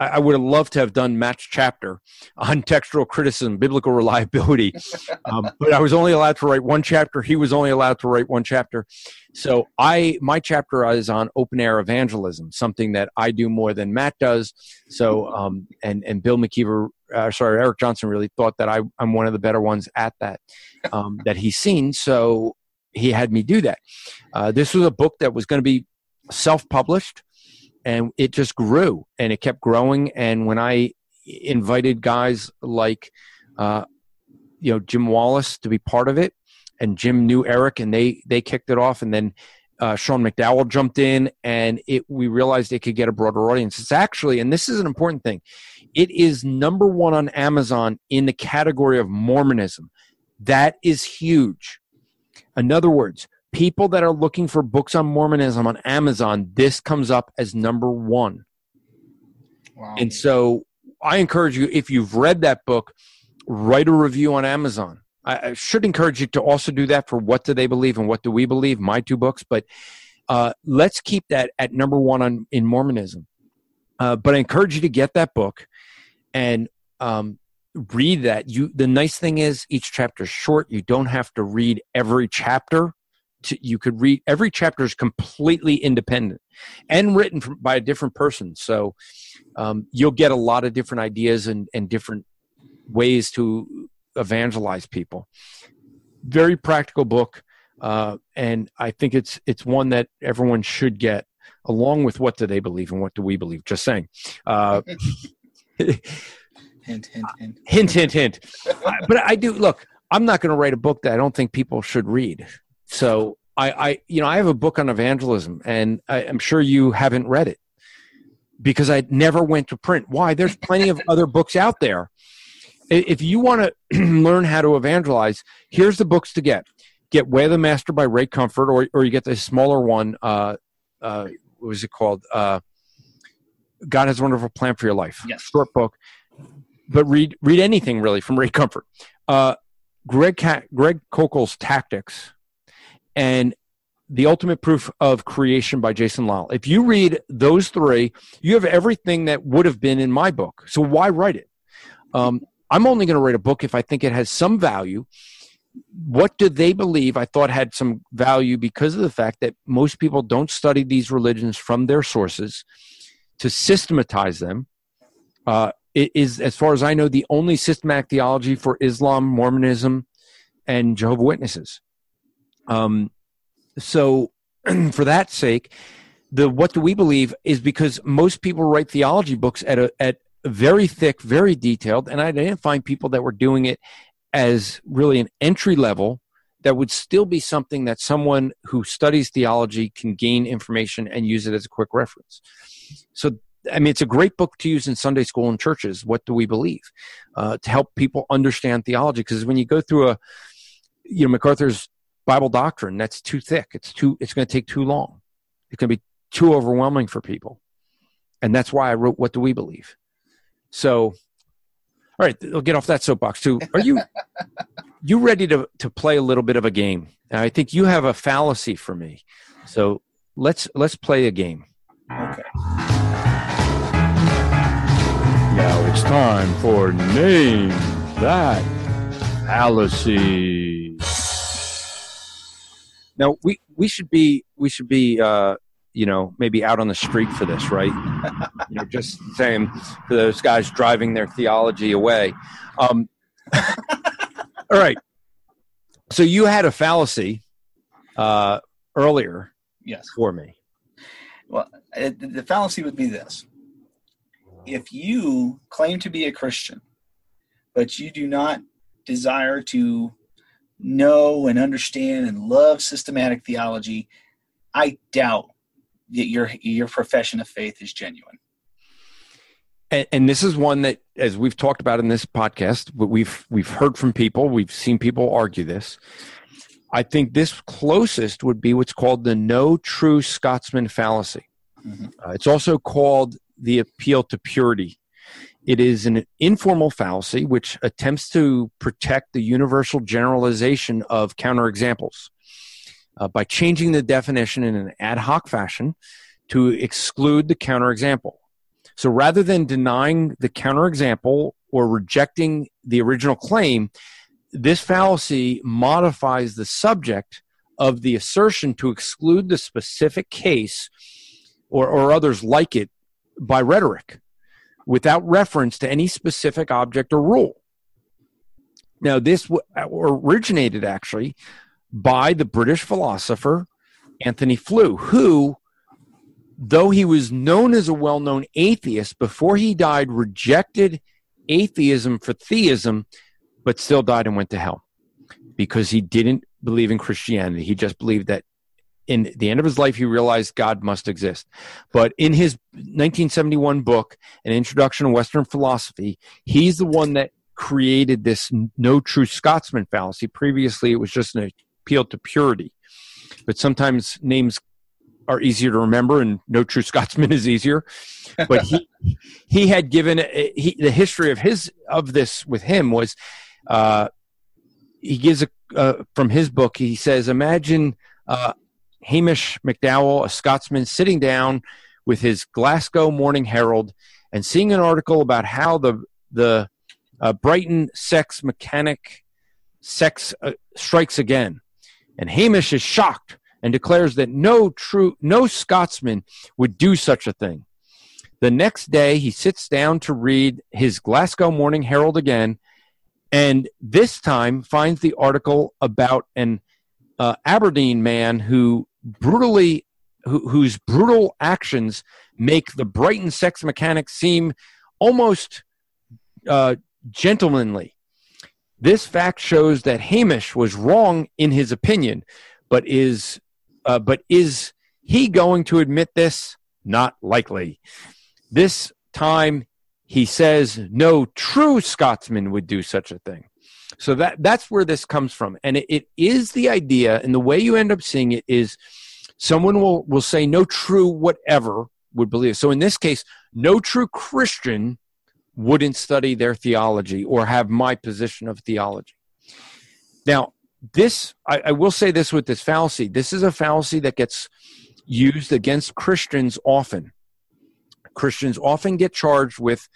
I, I would have loved to have done Matt's chapter on textual criticism, biblical reliability, um, but I was only allowed to write one chapter. He was only allowed to write one chapter. So I my chapter is on open air evangelism, something that I do more than Matt does. So um, and and Bill McKeever, uh, sorry, Eric Johnson really thought that I, I'm one of the better ones at that um, that he's seen. So he had me do that. Uh, this was a book that was going to be self published and it just grew and it kept growing. And when I invited guys like uh, you know, Jim Wallace to be part of it, and Jim knew Eric, and they they kicked it off, and then uh, Sean McDowell jumped in, and it we realized it could get a broader audience. It's actually, and this is an important thing, it is number one on Amazon in the category of Mormonism. That is huge. In other words, people that are looking for books on Mormonism on Amazon, this comes up as number one. Wow. And so I encourage you, if you've read that book, write a review on Amazon. I, I should encourage you to also do that for What Do They Believe and What Do We Believe, my two books. But uh, let's keep that at number one on, in Mormonism. Uh, but I encourage you to get that book and um, read that. You the nice thing is each chapter is short. You don't have to read every chapter. To, you could read every chapter is completely independent and written from, by a different person. So um, you'll get a lot of different ideas and, and different ways to evangelize people. Very practical book, uh, and I think it's it's one that everyone should get, along with what do they believe and what do we believe. Just saying. Uh, hint, hint, hint. hint, hint, hint. I- but I do look. I'm not going to write a book that I don't think people should read. So I, I, you know, I have a book on evangelism, and I, I'm sure you haven't read it because I never went to print. Why? There's plenty of other books out there. If you want to learn how to evangelize, here's the books to get. Get Way of the Master by Ray Comfort, or or you get the smaller one. Uh, uh, what was it called? Uh, God has a wonderful plan for your life. Yes. Short book, but read read anything really from Ray Comfort. Uh, Greg Ca- Greg Koukl's Tactics, and The Ultimate Proof of Creation by Jason Lisle. If you read those three, you have everything that would have been in my book. So why write it? Um, I'm only going to write a book if I think it has some value. What do they believe? I thought had some value because of the fact that most people don't study these religions from their sources to systematize them. Uh, is, as far as I know, the only systematic theology for Islam, Mormonism, and Jehovah Witnesses. Um, so, for that sake, the what do we believe is because most people write theology books at a at very thick, very detailed, and I didn't find people that were doing it as really an entry level that would still be something that someone who studies theology can gain information and use it as a quick reference. So, I mean, it's a great book to use in Sunday school and churches. What do we believe? Uh, to help people understand theology, because when you go through a, you know, MacArthur's Bible doctrine, that's too thick. It's too. It's going to take too long. It's going to be too overwhelming for people, and that's why I wrote "What Do We Believe." So, all right, I'll get off that soapbox too. Are you you ready to to play a little bit of a game? I think you have a fallacy for me, so let's let's play a game. Okay. Now it's time for name that fallacy. Now we we should be we should be uh, you know maybe out on the street for this, right? you know, just saying for those guys driving their theology away. Um, all right. So you had a fallacy uh, earlier Yes. for me. Well, the the fallacy would be this: if you claim to be a Christian, but you do not desire to know and understand and love systematic theology, I doubt that your your profession of faith is genuine. and, and this is one that as we've talked about in this podcast we've we've heard from people we've seen people argue this i think this closest would be what's called the no true scotsman fallacy Mhm. Uh, it's also called the appeal to purity. It is an informal fallacy which attempts to protect the universal generalization of counterexamples uh, by changing the definition in an ad hoc fashion to exclude the counterexample. So rather than denying the counterexample or rejecting the original claim, this fallacy modifies the subject of the assertion to exclude the specific case or, or others like it by rhetoric without reference to any specific object or rule. Now, this w- originated actually by the British philosopher Antony Flew, who though he was known as a well known atheist, before he died, rejected atheism for theism but still died and went to hell because he didn't believe in Christianity. He just believed that in the end of his life, he realized God must exist. But in his 1971 book, An Introduction to Western Philosophy, he's the one that created this no true Scotsman fallacy. Previously, it was just an appeal to purity. But sometimes names are easier to remember, and no true Scotsman is easier. But he he had given he, the history of his of this with him was uh, he gives a uh, from his book. He says, imagine uh, Hamish McDowell, a Scotsman, sitting down with his Glasgow Morning Herald and seeing an article about how the the uh, Brighton sex mechanic sex uh, strikes again, and Hamish is shocked and declares that no true no Scotsman would do such a thing. The next day, he sits down to read his Glasgow Morning Herald again, and this time finds the article about an uh, Aberdeen man who brutally who, whose brutal actions make the Brighton sex mechanic seem almost uh, gentlemanly. This fact shows that Hamish was wrong in his opinion, but is uh, but is he going to admit this? Not likely. This time, he says no true Scotsman would do such a thing. So that that's where this comes from, and it, it is the idea, and the way you end up seeing it is someone will will say no true whatever would believe. So in this case, no true Christian wouldn't study their theology or have my position of theology. Now, this I, I will say this with this fallacy. This is a fallacy that gets used against Christians often. Christians often get charged with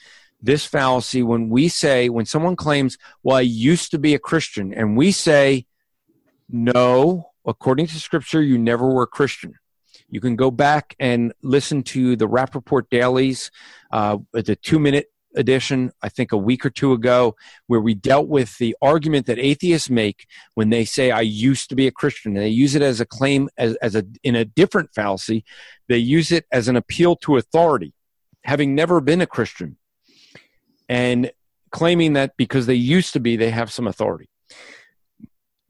this fallacy when we say, when someone claims, Well, I used to be a Christian, and we say, No, according to Scripture, you never were a Christian. You can go back and listen to the rap report Dailies, uh, the two minute edition, I think a week or two ago, where we dealt with the argument that atheists make when they say, I used to be a Christian. And they use it as a claim, as, as a, in a different fallacy. They use it as an appeal to authority, having never been a Christian and claiming that because they used to be, they have some authority.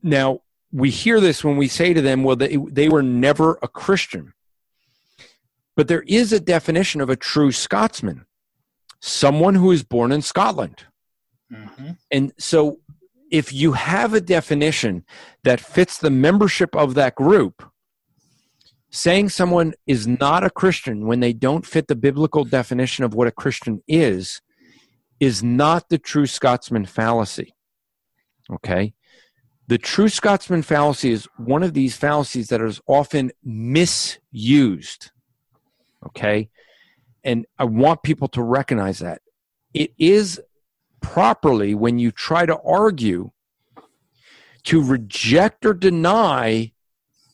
Now, we hear this when we say to them, well, they, they were never a Christian. But there is a definition of a true Scotsman someone who is born in Scotland. Mm-hmm. And so, if you have a definition that fits the membership of that group, saying someone is not a Christian when they don't fit the biblical definition of what a Christian is is not the true Scotsman fallacy. Okay? The true Scotsman fallacy is one of these fallacies that is often misused. Okay? And I want people to recognize that. It is properly when you try to argue to reject or deny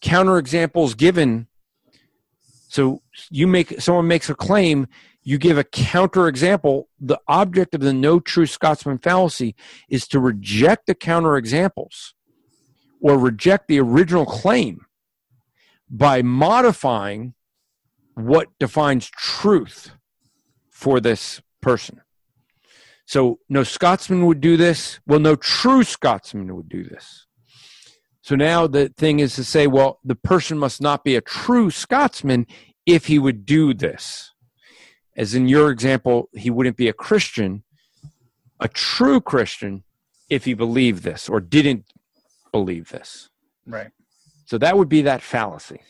counterexamples given so you make someone makes a claim you give a counterexample. The object of the no true Scotsman fallacy is to reject the counterexamples or reject the original claim by modifying what defines truth for this person. So, no Scotsman would do this. Well, no true Scotsman would do this. So now the thing is to say, well, the person must not be a true Scotsman if he would do this as in your example, he wouldn't be a Christian, a true Christian, if he believed this or didn't believe this. Right. So that would be that fallacy.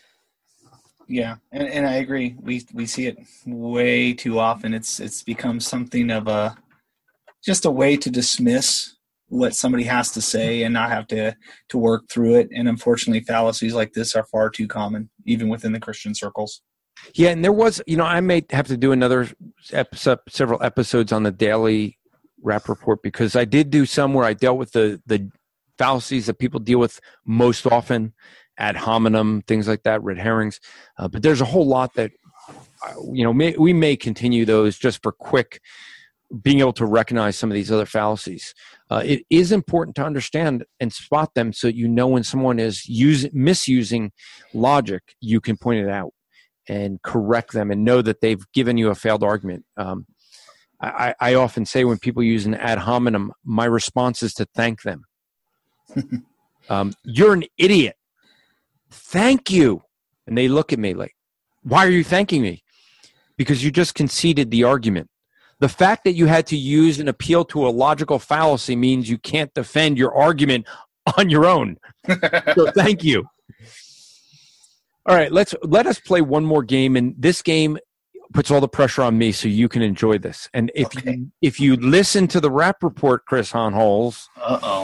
Yeah, and, and I agree. We we see it way too often. It's it's become something of a just a way to dismiss what somebody has to say and not have to to work through it. And unfortunately, fallacies like this are far too common, even within the Christian circles. Yeah, and there was, you know, I may have to do another episode, several episodes on the daily rap report because I did do some where I dealt with the the fallacies that people deal with most often, ad hominem, things like that, red herrings. Uh, but there's a whole lot that, uh, you know, may, we may continue those just for quick being able to recognize some of these other fallacies. Uh, it is important to understand and spot them so you know when someone is using misusing logic, you can point it out and correct them and know that they've given you a failed argument. Um, I, I often say when people use an ad hominem, my response is to thank them. um, you're an idiot. Thank you. And they look at me like, why are you thanking me? Because you just conceded the argument. The fact that you had to use an appeal to a logical fallacy means you can't defend your argument on your own. so thank you. All right, let's let us play one more game and this game puts all the pressure on me so you can enjoy this. And if okay. you if you listen to the rap report, Chris Hohnholz,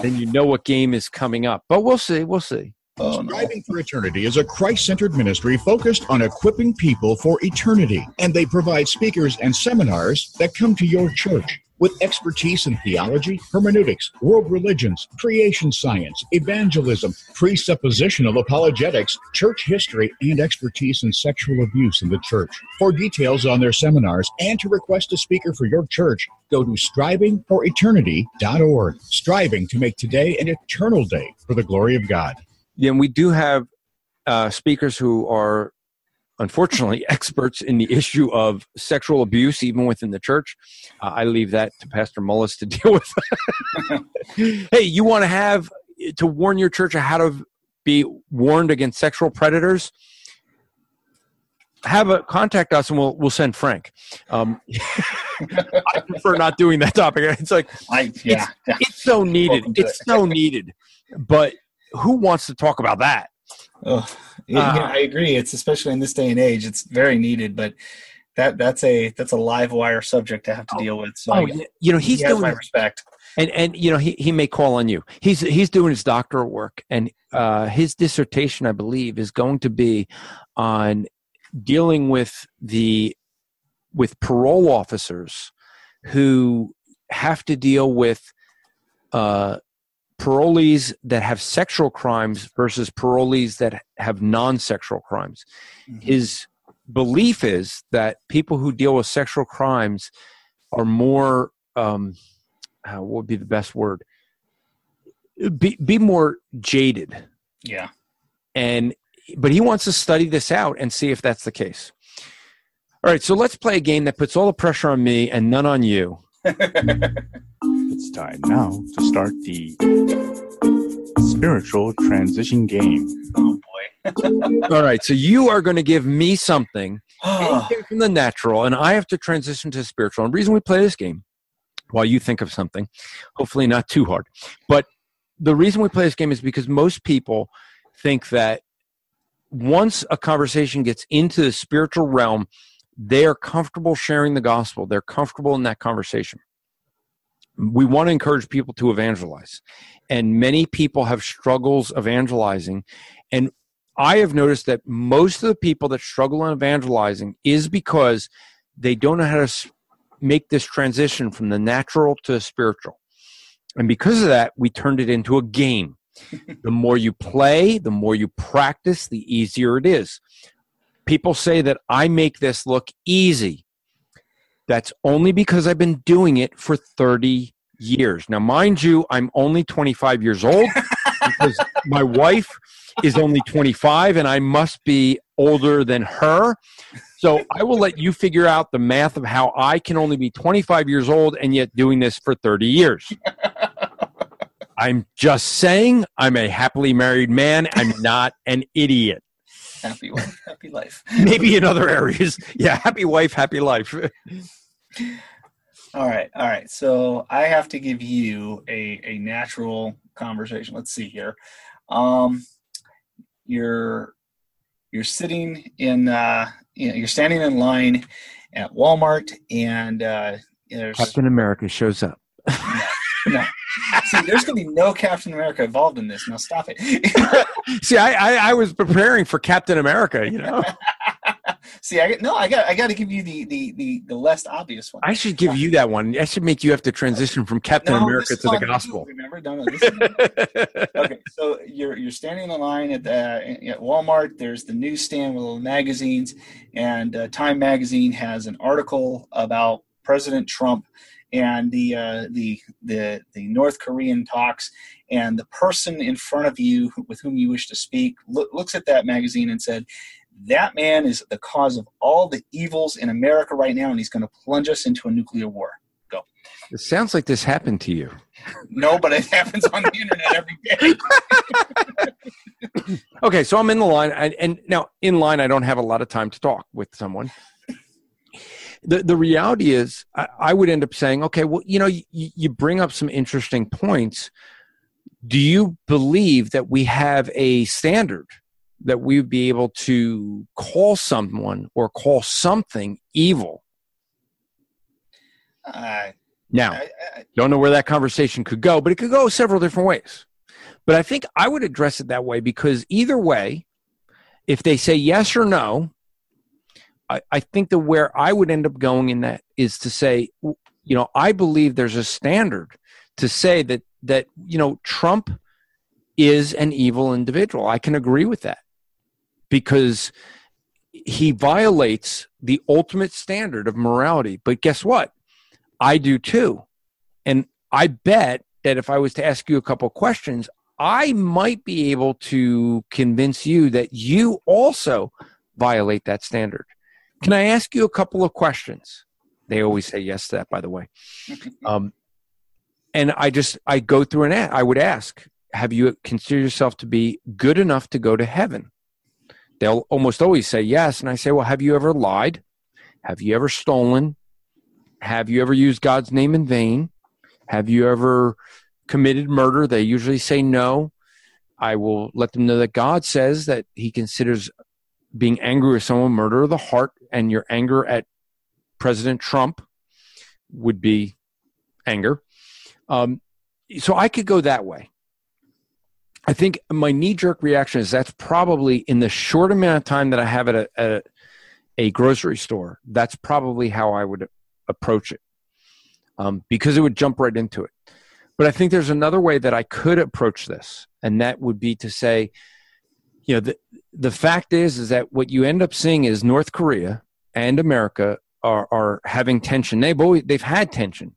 then you know what game is coming up. But we'll see, we'll see. Oh, no. Striving for Eternity is a Christ centered ministry focused on equipping people for eternity, and they provide speakers and seminars that come to your church. With expertise in theology, hermeneutics, world religions, creation science, evangelism, presuppositional apologetics, church history, and expertise in sexual abuse in the church. For details on their seminars and to request a speaker for your church, go to strivingforeternity.org. Striving to make today an eternal day for the glory of God. Yeah, and we do have uh, speakers who are unfortunately experts in the issue of sexual abuse even within the church. Uh, i leave that to pastor mullis to deal with. Hey you want to have to warn your church of how to be warned against sexual predators? Have a contact us and we'll we'll send frank. Um, i prefer not doing that topic. It's like I, yeah, it's, it's so needed. It's it. so needed. But who wants to talk about that? Oh, yeah, uh, I agree. It's especially in this day and age, it's very needed. But that that's a that's a live wire subject to have to oh, deal with. So oh, I, you know, he's he doing my respect. And and you know, he he may call on you. He's he's doing his doctoral work, and uh, his dissertation, I believe, is going to be on dealing with the with parole officers who have to deal with uh, parolees that have sexual crimes versus parolees that have non-sexual crimes. Mm-hmm. His belief is that people who deal with sexual crimes are more um, uh, what would be the best word? Be be more jaded. Yeah. And but he wants to study this out and see if that's the case. All right, so let's play a game that puts all the pressure on me and none on you. it's time now to start the spiritual transition game. Oh boy. All right, so you are going to give me something from the natural, and I have to transition to spiritual. And the reason we play this game, while you think of something, hopefully not too hard, but the reason we play this game is because most people think that once a conversation gets into the spiritual realm, they are comfortable sharing the gospel. They're comfortable in that conversation. We want to encourage people to evangelize. And many people have struggles evangelizing. And I have noticed that most of the people that struggle in evangelizing is because they don't know how to make this transition from the natural to the spiritual. And because of that, we turned it into a game. the more you play, the more you practice, the easier it is people say that I make this look easy. That's only because I've been doing it for 30 years. Now, mind you, I'm only 25 years old because my wife is only 25 and I must be older than her. So I will let you figure out the math of how I can only be 25 years old and yet doing this for 30 years. I'm just saying I'm a happily married man. I'm not an idiot happy wife, happy life. Maybe in other areas. Yeah, happy wife, happy life. all right, all right. So I have to give you a, a natural conversation. Let's see here. Um, you're you're sitting in uh, you know, you're standing in line at Walmart, and uh, there's Captain America shows up. No. See, there's going to be no Captain America involved in this. Now stop it. See, I, I, I was preparing for Captain America. You know. See, I no, I got I got to give you the, the the the less obvious one. I should give you that one. I should make you have to transition from Captain no, America to the gospel. remember? No, no, okay, so you're you're standing in the line at the, at Walmart. There's the newsstand with little magazines, and uh, Time magazine has an article about President Trump and the uh, the the the North Korean talks, and the person in front of you with whom you wish to speak looks at that magazine and said, "That man is the cause of all the evils in America right now, and he's going to plunge us into a nuclear war." go. It sounds like this happened to you. No, but it happens on the internet every day. okay, so I'm in the line, and, and now in line, I don't have a lot of time to talk with someone. The, the reality is, I, I would end up saying, okay, well, you know, you, you bring up some interesting points. Do you believe that we have a standard that we would be able to call someone or call something evil? Uh, now, I, I, don't know where that conversation could go, but it could go several different ways. But I think I would address it that way because either way, if they say yes or no, I, I think that where I would end up going in that is to say, you know, I believe there's a standard to say that that you know Trump is an evil individual. I can agree with that because he violates the ultimate standard of morality. But guess what? I do too. And I bet that if I was to ask you a couple questions, I might be able to convince you that you also violate that standard. Can I ask you a couple of questions? They always say yes to that, by the way. Um, and I just I go through and. I would ask, have you considered yourself to be good enough to go to heaven? They'll almost always say yes, and I say, well, have you ever lied? Have you ever stolen? Have you ever used God's name in vain? Have you ever committed murder? They usually say no. I will let them know that God says that He considers being angry with someone murder of the heart, and your anger at President Trump would be anger. Um, so I could go that way. I think my knee jerk reaction is that's probably in the short amount of time that I have at a, at a grocery store. That's probably how I would approach it um, because it would jump right into it. But I think there's another way that I could approach this, and that would be to say, you know, the, the fact is, is that what you end up seeing is North Korea and America are, are having tension. They've always, they've had tension,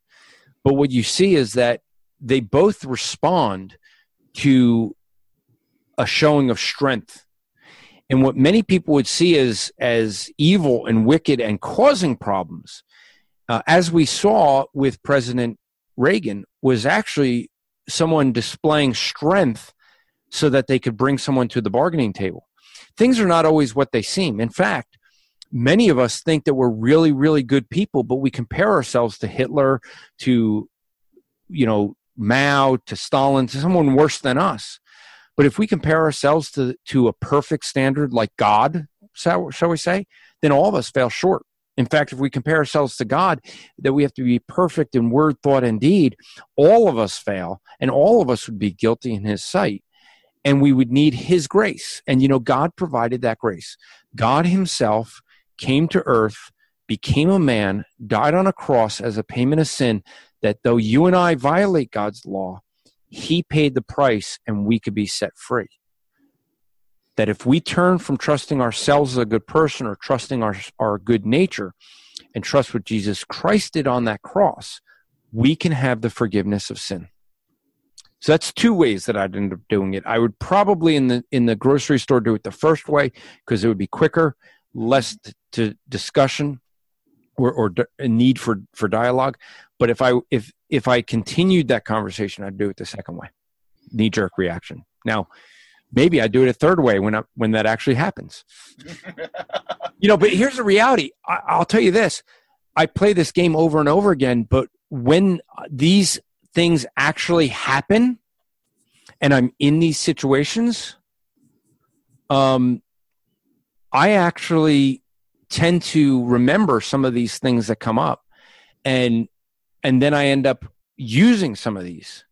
but what you see is that they both respond to a showing of strength. And what many people would see as, as evil and wicked and causing problems uh, as we saw with President Reagan, was actually someone displaying strength so that they could bring someone to the bargaining table. Things are not always what they seem. In fact, many of us think that we're really, really good people, but we compare ourselves to Hitler, to, you know, Mao, to Stalin, to someone worse than us. But if we compare ourselves to, to a perfect standard like God, shall, shall we say, then all of us fail short. In fact, if we compare ourselves to God, that we have to be perfect in word, thought, and deed, all of us fail, and all of us would be guilty in His sight. And we would need His grace. And you know, God provided that grace. God Himself came to earth, became a man, died on a cross as a payment of sin, that though you and I violate God's law, He paid the price and we could be set free that if we turn from trusting ourselves as a good person or trusting our, our good nature and trust what Jesus Christ did on that cross, we can have the forgiveness of sin. So that's two ways that I'd end up doing it. I would probably in the in the grocery store do it the first way because it would be quicker, less t- to discussion or, or a need for for dialogue. But if I if if I continued that conversation, I'd do it the second way, knee jerk reaction. Now, maybe I do it a third way when I, when that actually happens. you know, but here's the reality. I, I'll tell you this: I play this game over and over again, but when uh, these things actually happen, and I'm in these situations, um, I actually tend to remember some of these things that come up, and and then I end up using some of these.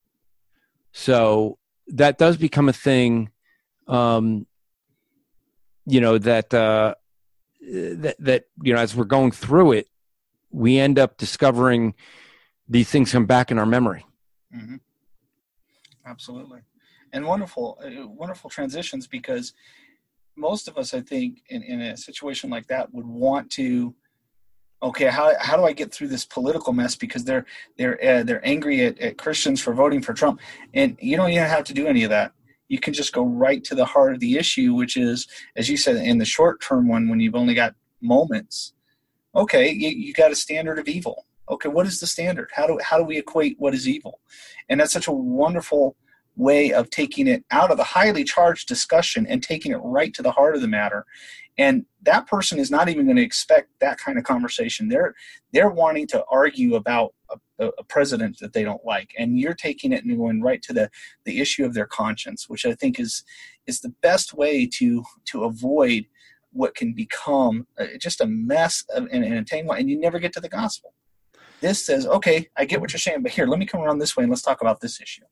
So that does become a thing um, you know that uh, that that you know as we're going through it, we end up discovering these things come back in our memory. Mm-hmm. Absolutely, and wonderful, uh, wonderful transitions because most of us, I think, in, in a situation like that, would want to okay how, how do i get through this political mess because they're they're uh, they're angry at, at christians for voting for trump and you don't even have to do any of that you can just go right to the heart of the issue, which is, as you said, in the short term one, when you've only got moments, okay, you, you got a standard of evil. Okay, what is the standard? How do how do we equate what is evil? And that's such a wonderful way of taking it out of the highly charged discussion and taking it right to the heart of the matter. And that person is not even going to expect that kind of conversation. They're they're wanting to argue about a, a, president that they don't like, and you're taking it and going right to the the issue of their conscience, which I think is is the best way to to avoid what can become uh, just a mess of, an entanglement, and you never get to the gospel. This says, okay, I get what you're saying, but here, let me come around this way and let's talk about this issue.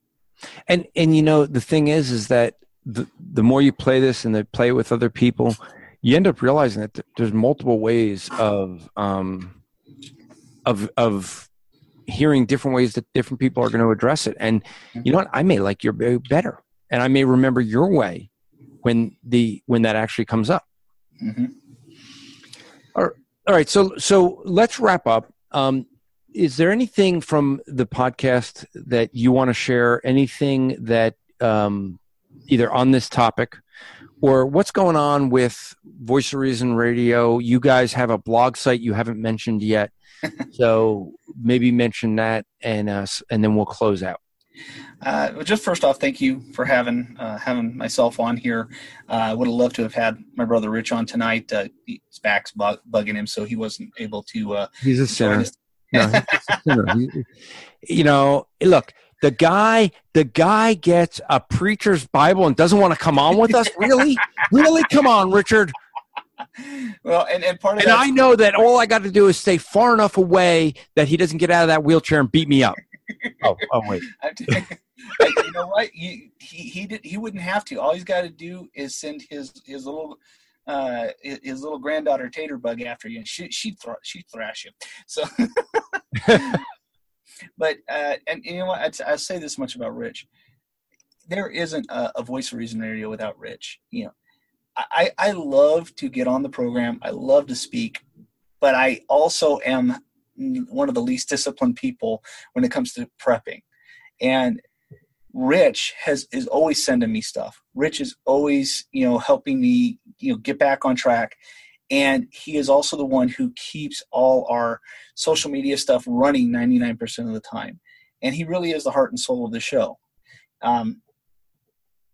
And and you know the thing is, is that the the more you play this and they play it with other people, you end up realizing that there's multiple ways of um of of hearing different ways that different people are going to address it. And you know what? I may like your way better, and I may remember your way when the when that actually comes up. Mm-hmm. All, right, all right, so so let's wrap up. Um, is there anything from the podcast that you want to share? Anything that um, either on this topic or what's going on with Voice of Reason Radio? You guys have a blog site you haven't mentioned yet, so maybe mention that and uh, and then we'll close out. Uh, well, just first off, thank you for having uh, having myself on here. Uh, I would have loved to have had my brother Rich on tonight. Uh, his back's bug- bugging him, so he wasn't able to. Uh, He's a sinner. No, you know, look, the guy, the guy gets a preacher's Bible and doesn't want to come on with us. Really, really, come on, Richard. Well, and, and part of and I know that all I got to do is stay far enough away that he doesn't get out of that wheelchair and beat me up. oh, oh wait. you know what? He, he he did he wouldn't have to. All he's got to do is send his his little uh, his little granddaughter Tater Bug after you, and she she'd she'd thrash you. So, but uh, and you know what? I'd, say this much about Rich: there isn't a, a voice of reason radio without Rich. You know, I I love to get on the program. I love to speak, but I also am one of the least disciplined people when it comes to prepping, and Rich has is always sending me stuff. Rich is always, you know, helping me, you know, get back on track. And he is also the one who keeps all our social media stuff running 99% of the time. And he really is the heart and soul of the show. Um,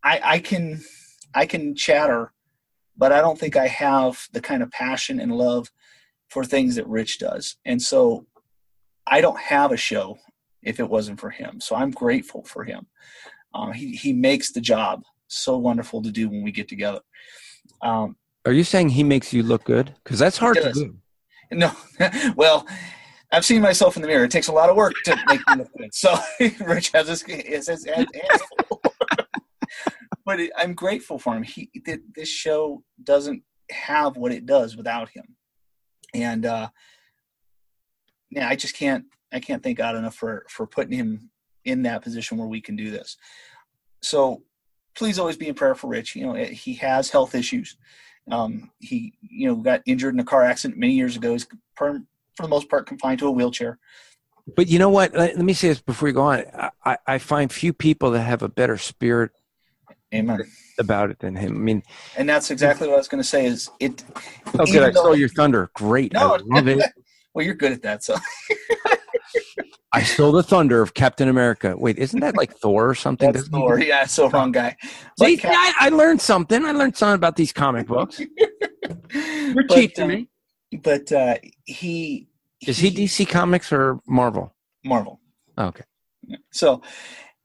I, I can I can chatter, but I don't think I have the kind of passion and love for things that Rich does. And so I don't have a show if it wasn't for him. So I'm grateful for him. Uh, he he makes the job so wonderful to do when we get together. Um, Are you saying he makes you look good? Because that's hard to do. No, well, I've seen myself in the mirror. It takes a lot of work to make me look good. So Rich has his, his, his hands full. but it, I'm grateful for him. He this show doesn't have what it does without him, and uh, yeah, I just can't I can't thank God enough for for putting him in that position where we can do this. So please always be in prayer for Rich. You know, he has health issues. Um, he, you know, got injured in a car accident many years ago. He's per, for the most part confined to a wheelchair. But you know what? Let, me say this before you go on. I, I find few people that have a better spirit Amen. about it than him. I mean, and that's exactly what I was going to say. Is it? Oh, good! I stole your thunder. Great. No, I love it. well, you're good at that. So I stole the thunder of Captain America. Wait, isn't that like Thor or something? That's Thor. He? Yeah, so wrong guy. See, I, I, learned something. I learned something about these comic books. You're but, teaching uh, me. But uh, he is he, he, DC Comics or Marvel? Marvel. Oh, okay. So,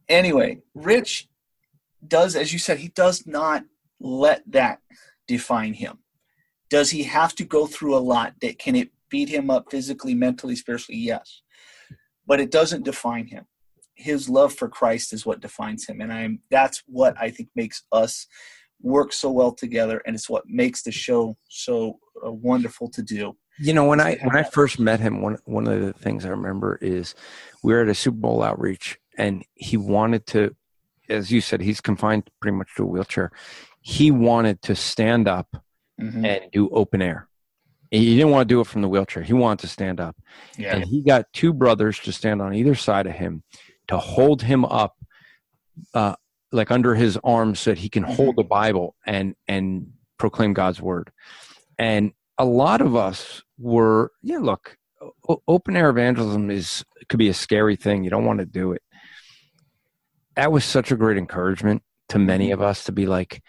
anyway, Rich does, as you said, he does not let that define him. Does he have to go through a lot? That can it beat him up physically, mentally, spiritually? Yes but it doesn't define him. His love for Christ is what defines him, and I'm that's what I think makes us work so well together, and it's what makes the show so uh, wonderful to do. You know, when I when I first met him, one one of the things I remember is we were at a Super Bowl outreach, and he wanted to, as you said, he's confined pretty much to a wheelchair. He wanted to stand up mm-hmm. and do open air he didn't want to do it from the wheelchair. He wanted to stand up. Yeah. And he got two brothers to stand on either side of him to hold him up, uh, like under his arms, so that he can mm-hmm. hold the Bible and and proclaim God's word. And a lot of us were, yeah, look, open air evangelism is could be a scary thing. You don't want to do it. That was such a great encouragement to many of us to be like,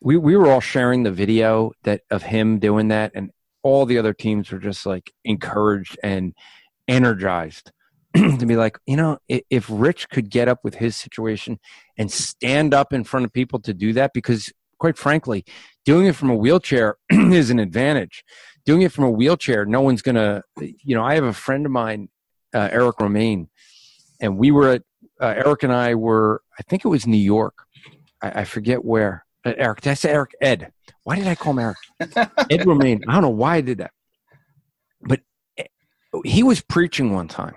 we we were all sharing the video that of him doing that, and all the other teams were just like encouraged and energized to be like, you know, if Rich could get up with his situation and stand up in front of people to do that, because quite frankly, doing it from a wheelchair is an advantage. Doing it from a wheelchair, no one's gonna. You know, I have a friend of mine, uh, Eric Romaine, and we were at uh, Eric and I were. I think it was New York. I, I forget where. Uh, Eric, did I say Eric? Ed. Why did I call him Eric? Ed Romaine. I don't know why I did that, but eh, he was preaching one time.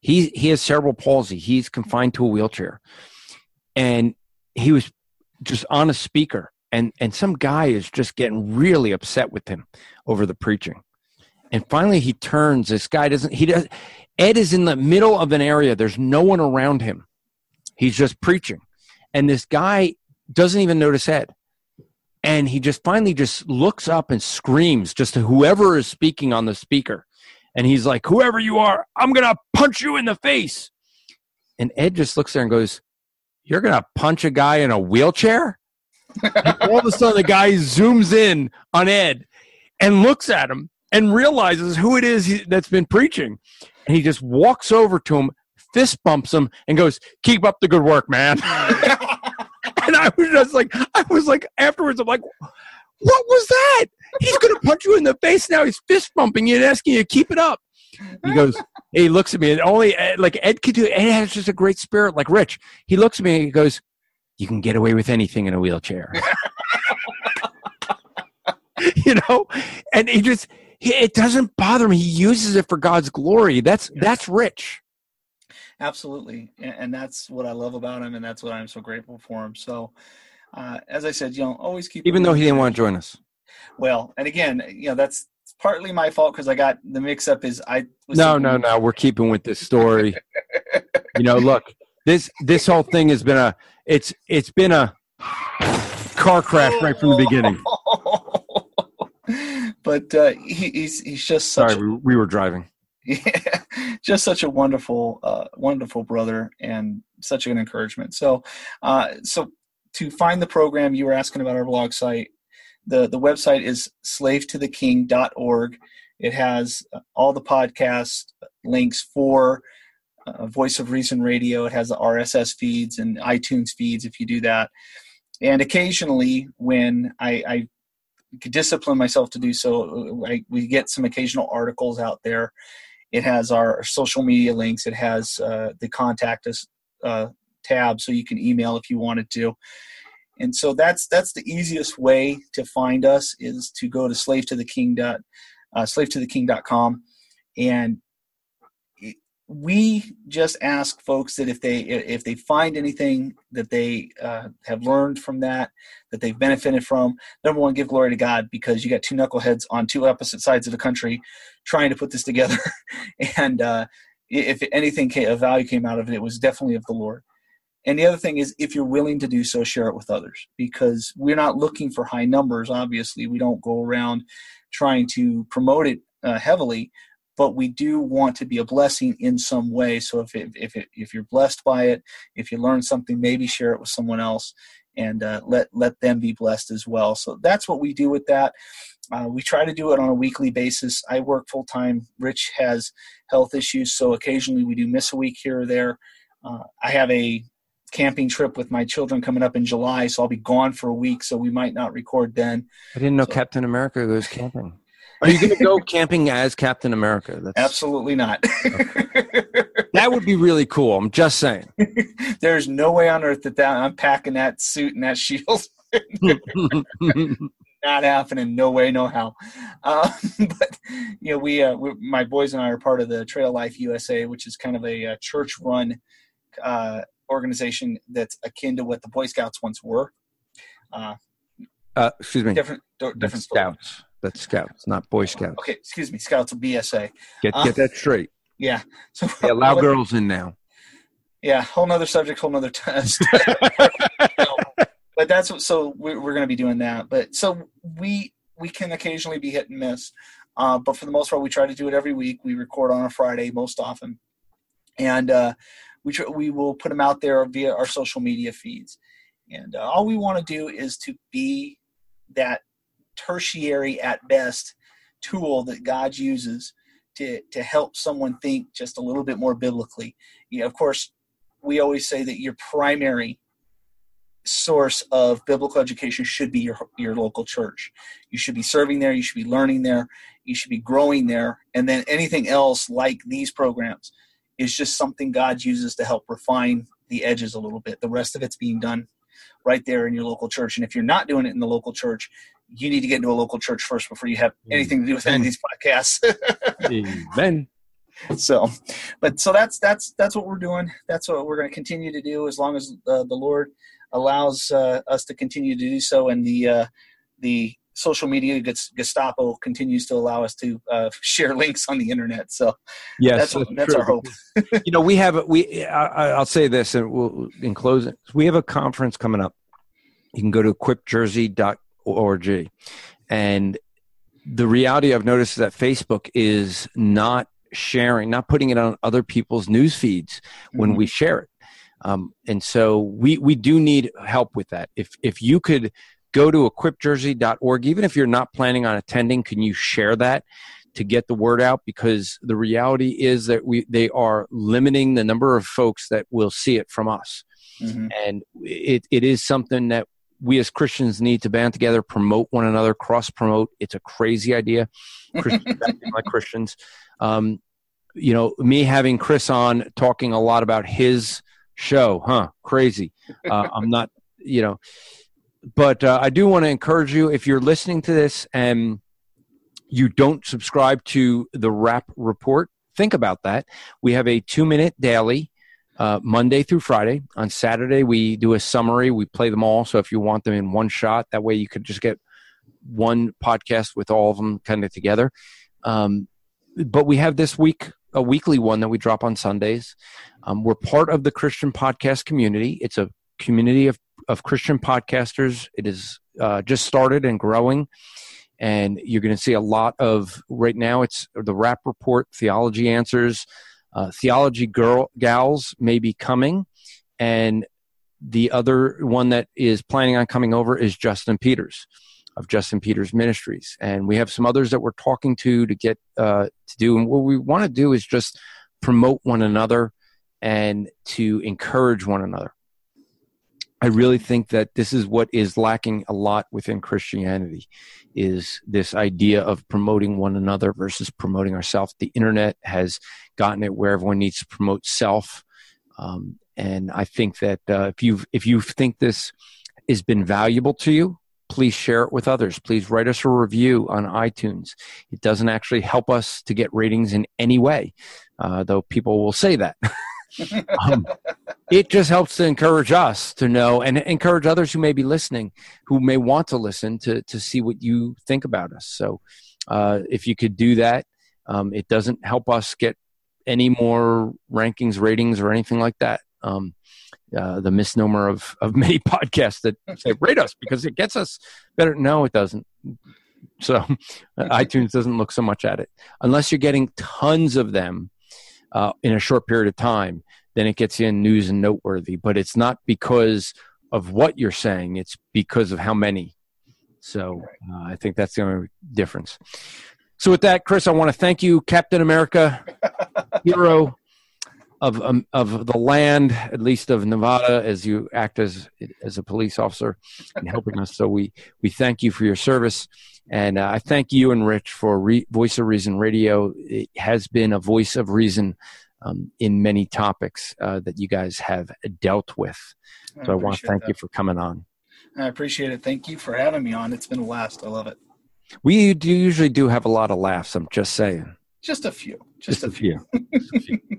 He he has cerebral palsy. He's confined to a wheelchair, and he was just on a speaker and and some guy is just getting really upset with him over the preaching and finally he turns this guy doesn't he does ed is in the middle of an area there's no one around him he's just preaching and this guy doesn't even notice ed. And he just finally just looks up and screams just to whoever is speaking on the speaker. And he's like whoever you are i'm gonna punch you in the face. And ed just looks there and goes you're gonna punch a guy in a wheelchair? All of a sudden the guy zooms in on ed and looks at him and realizes who it is that's been preaching. And he just walks over to him fist bumps him and goes keep up the good work man and i was just like i was like afterwards i'm like what was that? He's gonna punch you in the face. Now he's fist bumping you and asking you to keep it up. He goes he looks at me and only uh, like ed could do ed has just a great spirit like rich. He looks at me and he goes you can get away with anything in a wheelchair. You know? And he just it doesn't bother me he uses it for god's glory. That's that's rich Absolutely, and, and that's what I love about him, and that's what I'm so grateful for him. So, uh, as I said, you know, always keep. even though he didn't want to join us Well, and again, you know, that's partly my fault because I got the mix-up. Is I was no no no we're keeping with this story you know look this this whole thing has been a it's it's been a car crash right from the beginning but uh, he, he's he's just such sorry we, we were driving yeah, just such a wonderful, uh, wonderful brother and such an encouragement. So, uh, so to find the program you were asking about our blog site, the website is slave to the slavetotheking.org. It has uh, all the podcast links for uh, Voice of Reason Radio. It has the RSS feeds and iTunes feeds if you do that. And occasionally, when I, I discipline myself to do so, I, we get some occasional articles out there. It has our social media links. It has uh, the contact us uh, tab, so you can email if you wanted to. And so that's that's the easiest way to find us is to go to slave to the king dot uh, slave to the king.com and we just ask folks that if they if they find anything that they uh, have learned from that that they've benefited from number one give glory to god because you got two knuckleheads on two opposite sides of the country trying to put this together. And uh, if anything came, of value came out of it it was definitely of the lord. And the other thing is if you're willing to do so share it with others because we're not looking for high numbers obviously. We don't go around trying to promote it uh, heavily but we do want to be a blessing in some way. So if it, if it, if you're blessed by it if you learn something maybe share it with someone else and uh, let let them be blessed as well. So that's what we do with that. Uh, we try to do it on a weekly basis. I work full time rich has health issues so occasionally we do miss a week here or there. Uh, i have a camping trip with my children coming up in july so i'll be gone for a week so we might not record then. I didn't know So- captain america goes camping are you going to go camping as captain america That's, absolutely not that would be really cool i'm just saying there's no way on earth that, that i'm packing that suit and that shield not happening. No way, no how. Uh, but you know, we, uh, we, my boys and I are part of the Trail Life USA, which is kind of a, uh church-run uh, organization that's akin to what the Boy Scouts once were. Uh, uh, excuse me different, di- that's different. story. scouts that's scouts not boy scouts Okay, excuse me. Scouts of BSA. get Uh, get that straight Yeah. So they allow girls in now Yeah, whole nother subject, whole nother test. but that's what, so we're, we're going to be doing that. But so we we can occasionally be hit and miss. Uh, but for the most part, we try to do it every week. We record on a Friday most often, and uh, we tr- we will put them out there via our social media feeds. And uh, all we want to do is to be that tertiary at best tool that God uses to to help someone think just a little bit more biblically. You know, of course, we always say that your primary source of biblical education should be your your local church. You should be serving there, you should be learning there, you should be growing there, and then anything else like these programs is just something God uses to help refine the edges a little bit. The rest of it's being done right there in your local church. And if you're not doing it in the local church, you need to get into a local church first before you have anything to do with any of these podcasts. Amen. so, but so that's that's that's what we're doing. That's what we're going to continue to do as long as uh, the Lord allows uh, us to continue to do so, and the uh, the social media Gestapo continues to allow us to uh, share links on the internet. So, yes, that's, that's, our hope. you know, we have we. I, will say this, and we'll in closing, we have a conference coming up. You can go to equipjersey.org, and the reality I've noticed is that Facebook is not sharing, not putting it on other people's news feeds when mm-hmm. we share it. Um, and so we we do need help with that. If if you could go to equipjersey.org, even if you're not planning on attending, can you share that to get the word out? Because the reality is that we they are limiting the number of folks that will see it from us, mm-hmm. and it it is something that we as Christians need to band together, promote one another, cross promote. It's a crazy idea. Christians like Christians. Um, you know, me having Chris on talking a lot about his show, huh? Crazy. Uh, I'm not, you know, but uh, I do want to encourage you if you're listening to this and you don't subscribe to the Rap Report, think about that. We have a two minute daily. Uh, Monday through Friday. On Saturday, we do a summary. We play them all. So if you want them in one shot, that way you could just get one podcast with all of them kind of together. Um, but we have this week a weekly one that we drop on Sundays. Um, we're part of the Christian podcast community. It's a community of, of Christian podcasters. It is uh, just started and growing. And you're going to see a lot of right now. It's the Rap Report, Theology Answers, uh, Theology Girl Gals may be coming, and the other one that is planning on coming over is Justin Peters of Justin Peters Ministries. And we have some others that we're talking to to get uh, to do. And what we want to do is just promote one another and to encourage one another. I really think that this is what is lacking a lot within Christianity is this idea of promoting one another versus promoting ourselves. The internet has gotten it where everyone needs to promote self. Um, and I think that uh, if you if you think this has been valuable to you, please share it with others. Please write us a review on iTunes. It doesn't actually help us to get ratings in any way, uh, though people will say that. um, it just helps to encourage us to know and encourage others who may be listening, who may want to listen to to see what you think about us. So, uh, if you could do that, um, it doesn't help us get any more rankings, ratings, or anything like that. Um, uh, the misnomer of of many podcasts that say rate us because it gets us better. No, it doesn't. So iTunes doesn't look so much at it unless you're getting tons of them uh, in a short period of time. Then it gets in news and noteworthy. But it's not because of what you're saying; it's because of how many. So uh, I think that's the only difference. So with that, Chris, I want to thank you, Captain America, hero of um, of the land, at least of Nevada, as you act as as a police officer and helping us. So we we thank you for your service, and uh, I thank you and Rich for Re- Voice of Reason Radio. It has been a voice of reason um, in many topics uh, that you guys have dealt with. So I, I want to thank that. you for coming on. I appreciate it. Thank you for having me on. It's been a blast. I love it. We do usually do have a lot of laughs. I'm just saying. Just a few. Just, just a, few. Just a few.